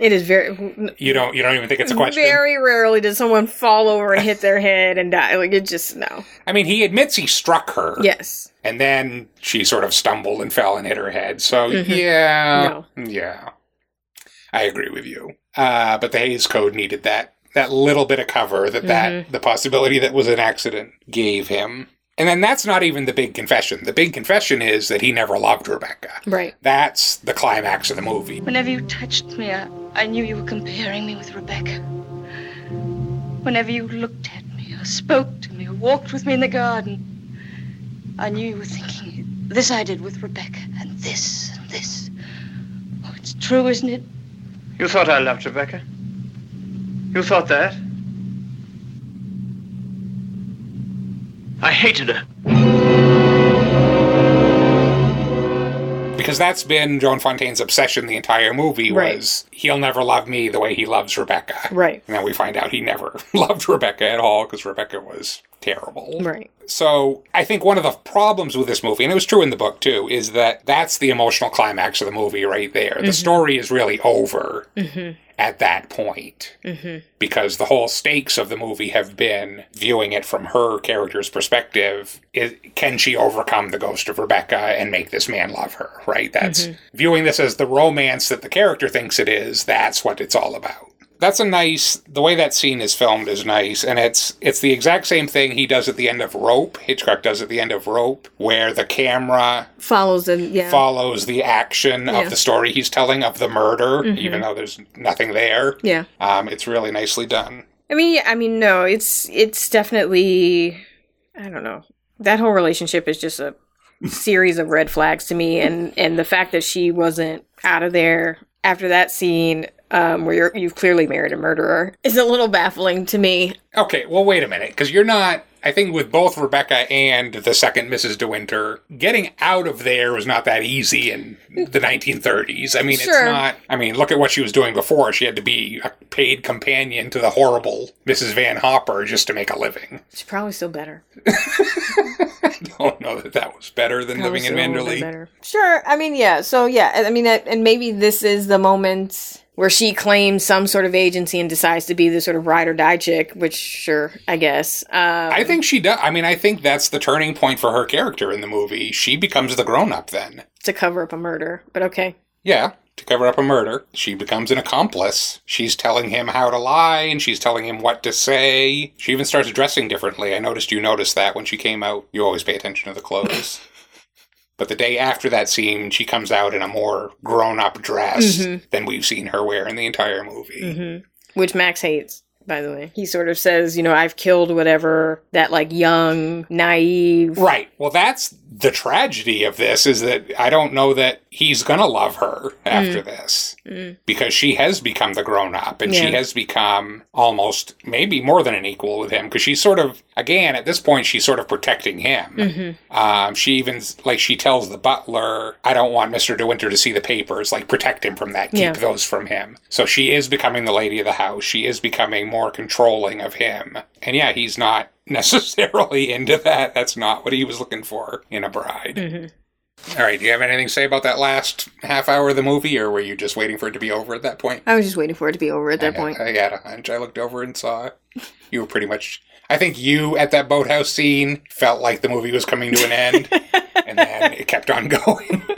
It is very. You don't. You don't even think it's a question. Very rarely does someone fall over and hit their head and die. Like, it just, no. I mean, he admits he struck her. Yes. And then she sort of stumbled and fell and hit her head. So Mhm. yeah, yeah, I agree with you. Uh, but the Hays Code needed that that little bit of cover that that the possibility that was an accident gave him. And then that's not even the big confession. The big confession is that he never loved Rebecca. Right. That's the climax of the movie. Whenever you touched me, I, I knew you were comparing me with Rebecca. Whenever you looked at me, or spoke to me, or walked with me in the garden, I knew you were thinking, this I did with Rebecca, and this, and this. Oh, it's true, isn't it? You thought I loved Rebecca? You thought that? I hated her. Because that's been Joan Fontaine's obsession the entire movie Right. was he'll never love me the way he loves Rebecca. Right. And then we find out he never loved Rebecca at all because Rebecca was terrible. Right. So I think one of the problems with this movie, and it was true in the book too, is that that's the emotional climax of the movie right there. The Mhm. story is really over Mm at that point hmm. Mm hmm. because the whole stakes of the movie have been viewing it from her character's perspective. Is, can she overcome the ghost of Rebecca and make this man love her? Right? That's Mhm. viewing this as the romance that the character thinks it is. That's what it's all about. That's a nice. The way that scene is filmed is nice, and it's it's the exact same thing he does at the end of Rope. Hitchcock does at the end of Rope, where the camera Follows the, yeah. follows the action Yeah. of the story he's telling of the murder, Mhm. even though there's nothing there. Yeah. Um, it's really nicely done. I mean, yeah, I mean, no, it's it's definitely, I don't know. That whole relationship is just a series of red flags to me, and and the fact that she wasn't out of there after that scene, um, where you're, you've clearly married a murderer, is a little baffling to me. Okay, well, wait a minute, because you're not. I think with both Rebecca and the second Mrs. De Winter, getting out of there was not that easy in the 1930s. I mean, Sure. it's not. I mean, look at what she was doing before. She had to be a paid companion to the horrible Mrs. Van Hopper just to make a living. She's probably still better. I don't know that that was better than Probably living in still a little bit Manderley. better. Sure. I mean, yeah. So yeah, I mean, and maybe this is the moment where she claims some sort of agency and decides to be the sort of ride or die chick. Which, sure, I guess. Um, I think she does. I mean, I think that's the turning point for her character in the movie. She becomes the grown up then. to cover up a murder, but okay. Yeah, to cover up a murder. She becomes an accomplice. She's telling him how to lie and she's telling him what to say. She even starts dressing differently. I noticed you noticed that when she came out. You always pay attention to the clothes. but the day after that scene, she comes out in a more grown up dress Mhm. than we've seen her wear in the entire movie. hmm Which Max hates, by the way. He sort of says, you know, I've killed whatever that like young, naive. Right. Well, that's the tragedy of this is that I don't know that he's going to love her after Mm. this Mm. because she has become the grown up and she has become almost maybe more than an equal with him because she's sort of again at this point she's sort of protecting him. hmm Um, she even like she tells the butler, "I don't want Mister De Winter to see the papers. Like protect him from that. Keep Yeah. those from him." So she is becoming the lady of the house. She is becoming more controlling of him. And yeah, he's not necessarily into that. That's not what he was looking for in a bride. hmm All right, do you have anything to say about that last half hour of the movie, or were you just waiting for it to be over at that point? I was just waiting for it to be over at that I, point. I had a hunch. I looked over and saw it. You were pretty much. I think you at that boathouse scene felt like the movie was coming to an end, and then it kept on going.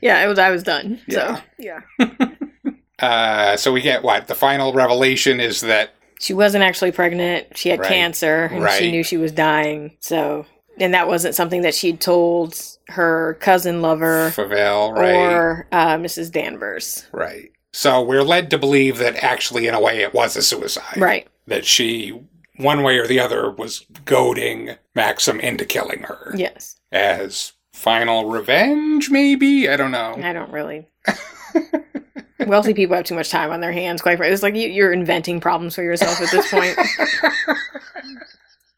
Yeah, it was. I was done. Yeah. So yeah. Uh, so we get what? The final revelation is that She wasn't actually pregnant. She had Right. cancer and Right. she knew she was dying. So, and that wasn't something that she'd told her cousin lover Favell, right? or uh, Mrs. Danvers. Right. So we're led to believe that actually, in a way, it was a suicide. Right. That she, one way or the other, was goading Maxim into killing her. Yes. As final revenge, maybe? I don't know. I don't really. Wealthy people have too much time on their hands, quite frankly. It's like you, you're inventing problems for yourself at this point.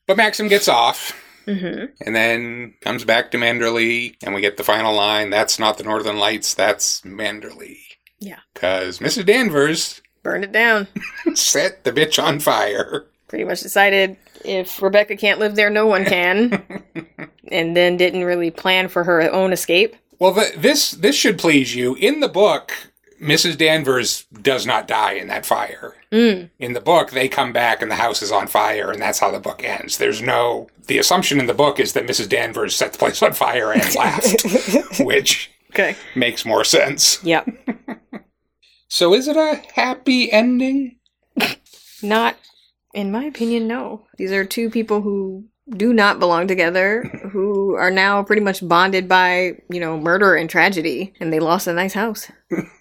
But Maxim gets off. hmm And then comes back to Manderley, and we get the final line that's not the Northern Lights, that's Manderley. Yeah. Because Mrs. Danvers Burned it down. set the bitch on fire. Pretty much decided if Rebecca can't live there, no one can. and then didn't really plan for her own escape. Well, th this this should please you. In the book, Mrs. Danvers does not die in that fire. Mm. In the book, they come back and the house is on fire, and that's how the book ends. There's no. The assumption in the book is that Mrs. Danvers set the place on fire and left, which Okay. makes more sense. Yep. So, is it a happy ending? Not, in my opinion, no. These are two people who do not belong together, who are now pretty much bonded by, you know, murder and tragedy, and they lost a nice house.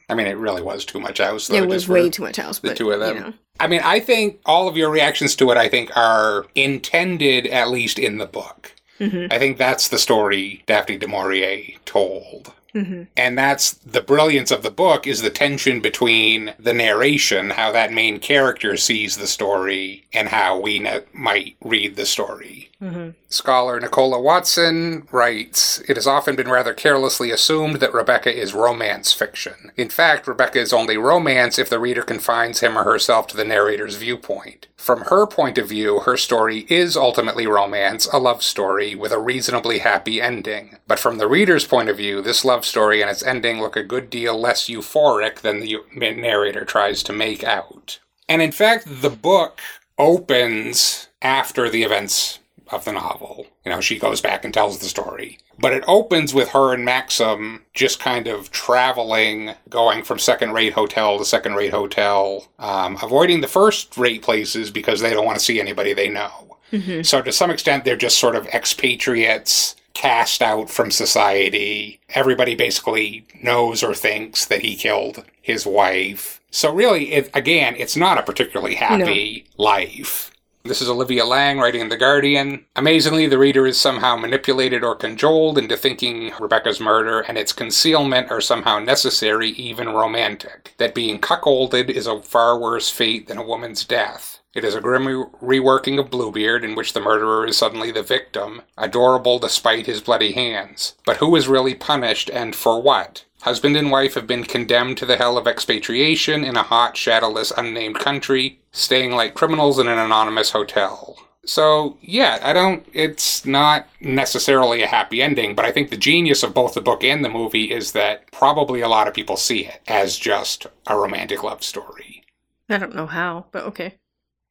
I mean, it really was too much house. Though, it was way too much house, The but two of them. You know. I mean, I think all of your reactions to it, I think, are intended at least in the book. Mhm. I think that's the story Daphne du Maurier told. Mhm. And that's the brilliance of the book is the tension between the narration, how that main character sees the story, and how we ne- might read the story. Mm-hmm. Scholar Nicola Watson writes It has often been rather carelessly assumed that Rebecca is romance fiction. In fact, Rebecca is only romance if the reader confines him or herself to the narrator's viewpoint. From her point of view, her story is ultimately romance, a love story, with a reasonably happy ending. But from the reader's point of view, this love story and its ending look a good deal less euphoric than the narrator tries to make out. And in fact, the book opens after the events of the novel. You know, she goes back and tells the story. But it opens with her and Maxim just kind of traveling, going from second rate hotel to second rate hotel, um, avoiding the first rate places because they don't want to see anybody they know. So, to some extent, they're just sort of expatriates cast out from society. Everybody basically knows or thinks that he killed his wife. So, really, it, again, it's not a particularly happy life. This is Olivia Laing writing in The Guardian. Amazingly, the reader is somehow manipulated or cajoled into thinking Rebecca's murder and its concealment are somehow necessary, even romantic. That being cuckolded is a far worse fate than a woman's death. It is a grim re- reworking of Bluebeard in which the murderer is suddenly the victim, adorable despite his bloody hands. But who is really punished and for what? Husband and wife have been condemned to the hell of expatriation in a hot, shadowless, unnamed country, staying like criminals in an anonymous hotel. So, yeah, I don't. It's not necessarily a happy ending, but I think the genius of both the book and the movie is that probably a lot of people see it as just a romantic love story. I don't know how, but okay.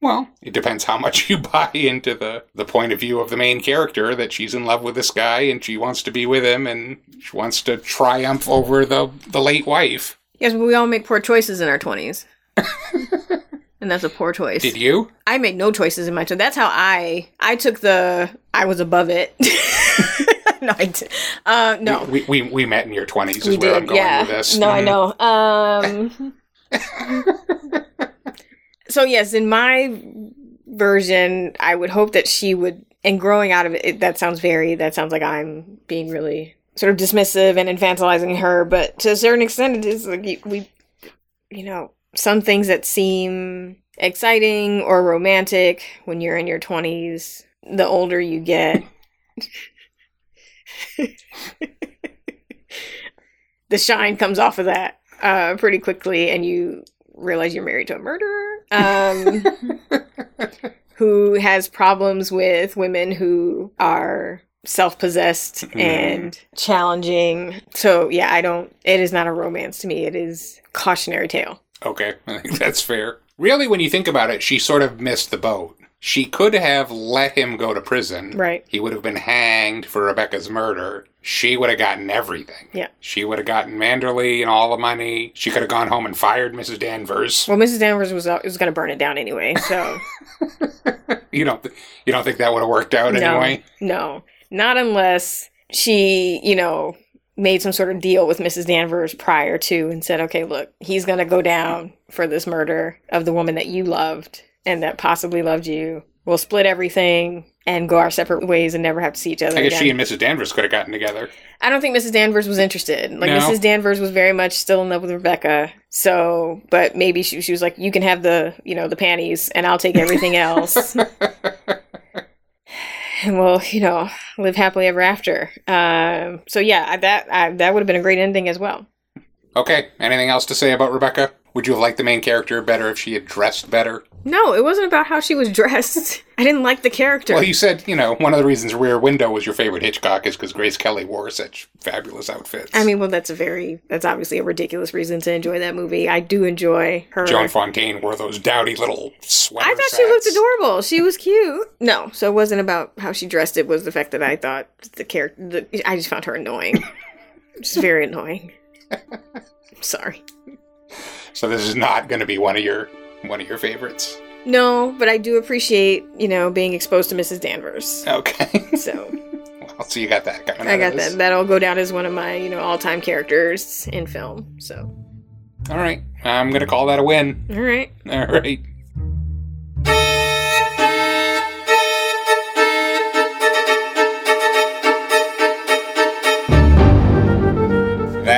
Well, it depends how much you buy into the, the point of view of the main character that she's in love with this guy and she wants to be with him and she wants to triumph over the, the late wife. Yes, but we all make poor choices in our 20s. and that's a poor choice. Did you? I made no choices in my 20s. That's how I I took the I was above it. no, I did. Uh, no. We, we, we met in your 20s is we where I'm did, going yeah. with this. No, I Mhm. know. Um, so yes, in my version, I would hope that she would. And growing out of it, it, that sounds very. That sounds like I'm being really sort of dismissive and infantilizing her. But to a certain extent, it is like we, you know, some things that seem exciting or romantic when you're in your twenties. The older you get, the shine comes off of that uh, pretty quickly, and you realize you're married to a murderer um, who has problems with women who are self-possessed and challenging. So yeah, I don't. It is not a romance to me. It is cautionary tale. Okay, I think that's fair. Really, when you think about it, she sort of missed the boat. She could have let him go to prison. Right. He would have been hanged for Rebecca's murder. She would have gotten everything. Yeah. She would have gotten Manderley and all the money. She could have gone home and fired Mrs. Danvers. Well, Mrs. Danvers was uh, was going to burn it down anyway, so You don't th- you don't think that would have worked out no, anyway? no, not unless she, you know, made some sort of deal with Mrs. Danvers prior to and said, okay, look, he's going to go down for this murder of the woman that you loved and that possibly loved you. We'll split everything and go our separate ways and never have to see each other I guess again. she and Mrs. Danvers could have gotten together. I don't think Mrs. Danvers was interested. Like No? Mrs. Danvers was very much still in love with Rebecca. So, but maybe she, she was like, "You can have the, you know, the panties, and I'll take everything else." and we'll, you know, live happily ever after. Um, so yeah, that I, that would have been a great ending as well. Okay, anything else to say about Rebecca? Would you have liked the main character better if she had dressed better? No, it wasn't about how she was dressed. I didn't like the character. Well, you said, you know, one of the reasons Rear Window was your favorite Hitchcock is because Grace Kelly wore such fabulous outfits. I mean, well, that's a very that's obviously a ridiculous reason to enjoy that movie. I do enjoy her. Joan Fontaine wore those dowdy little sweaters. I thought she looked adorable. She was cute. No, so it wasn't about how she dressed. It was the fact that I thought the character. I just found her annoying. She's very annoying. Sorry. So this is not going to be one of your one of your favorites. No, but I do appreciate you know being exposed to Mrs. Danvers. Okay. So well, so you got that coming. I got that. That'll go down as one of my you know all time characters in film. So All right, I'm going to call that a win. all right. All right.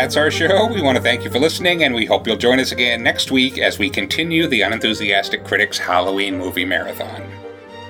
That's our show. We want to thank you for listening, and we hope you'll join us again next week as we continue the Unenthusiastic Critics Halloween Movie Marathon.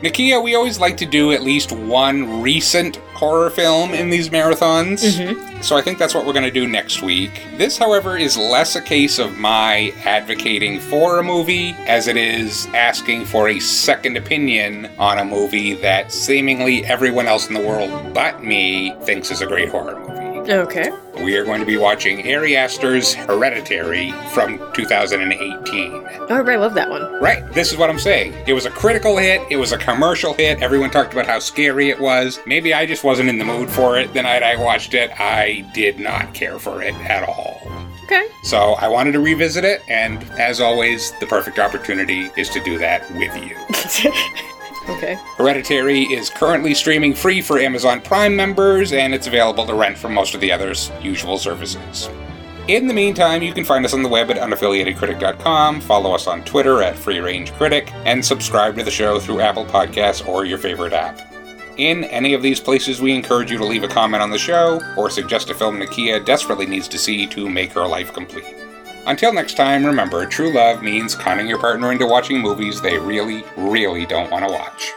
Nakia, we always like to do at least one recent horror film in these marathons, mm-hmm. so I think that's what we're going to do next week. This, however, is less a case of my advocating for a movie as it is asking for a second opinion on a movie that seemingly everyone else in the world but me thinks is a great horror movie. Okay. We are going to be watching Ari Aster's Hereditary from 2018. Oh, everybody loved that one. Right, this is what I'm saying. It was a critical hit, it was a commercial hit, everyone talked about how scary it was. Maybe I just wasn't in the mood for it the night I watched it. I did not care for it at all. Okay. So I wanted to revisit it, and as always, the perfect opportunity is to do that with you. Okay. Hereditary is currently streaming free for Amazon Prime members, and it's available to rent from most of the others' usual services. In the meantime, you can find us on the web at unenthusiasticcritic.com, follow us on Twitter at Free Range Critic, and subscribe to the show through Apple Podcasts or your favorite app. In any of these places, we encourage you to leave a comment on the show or suggest a film Nakia desperately needs to see to make her life complete. Until next time, remember true love means conning your partner into watching movies they really, really don't want to watch.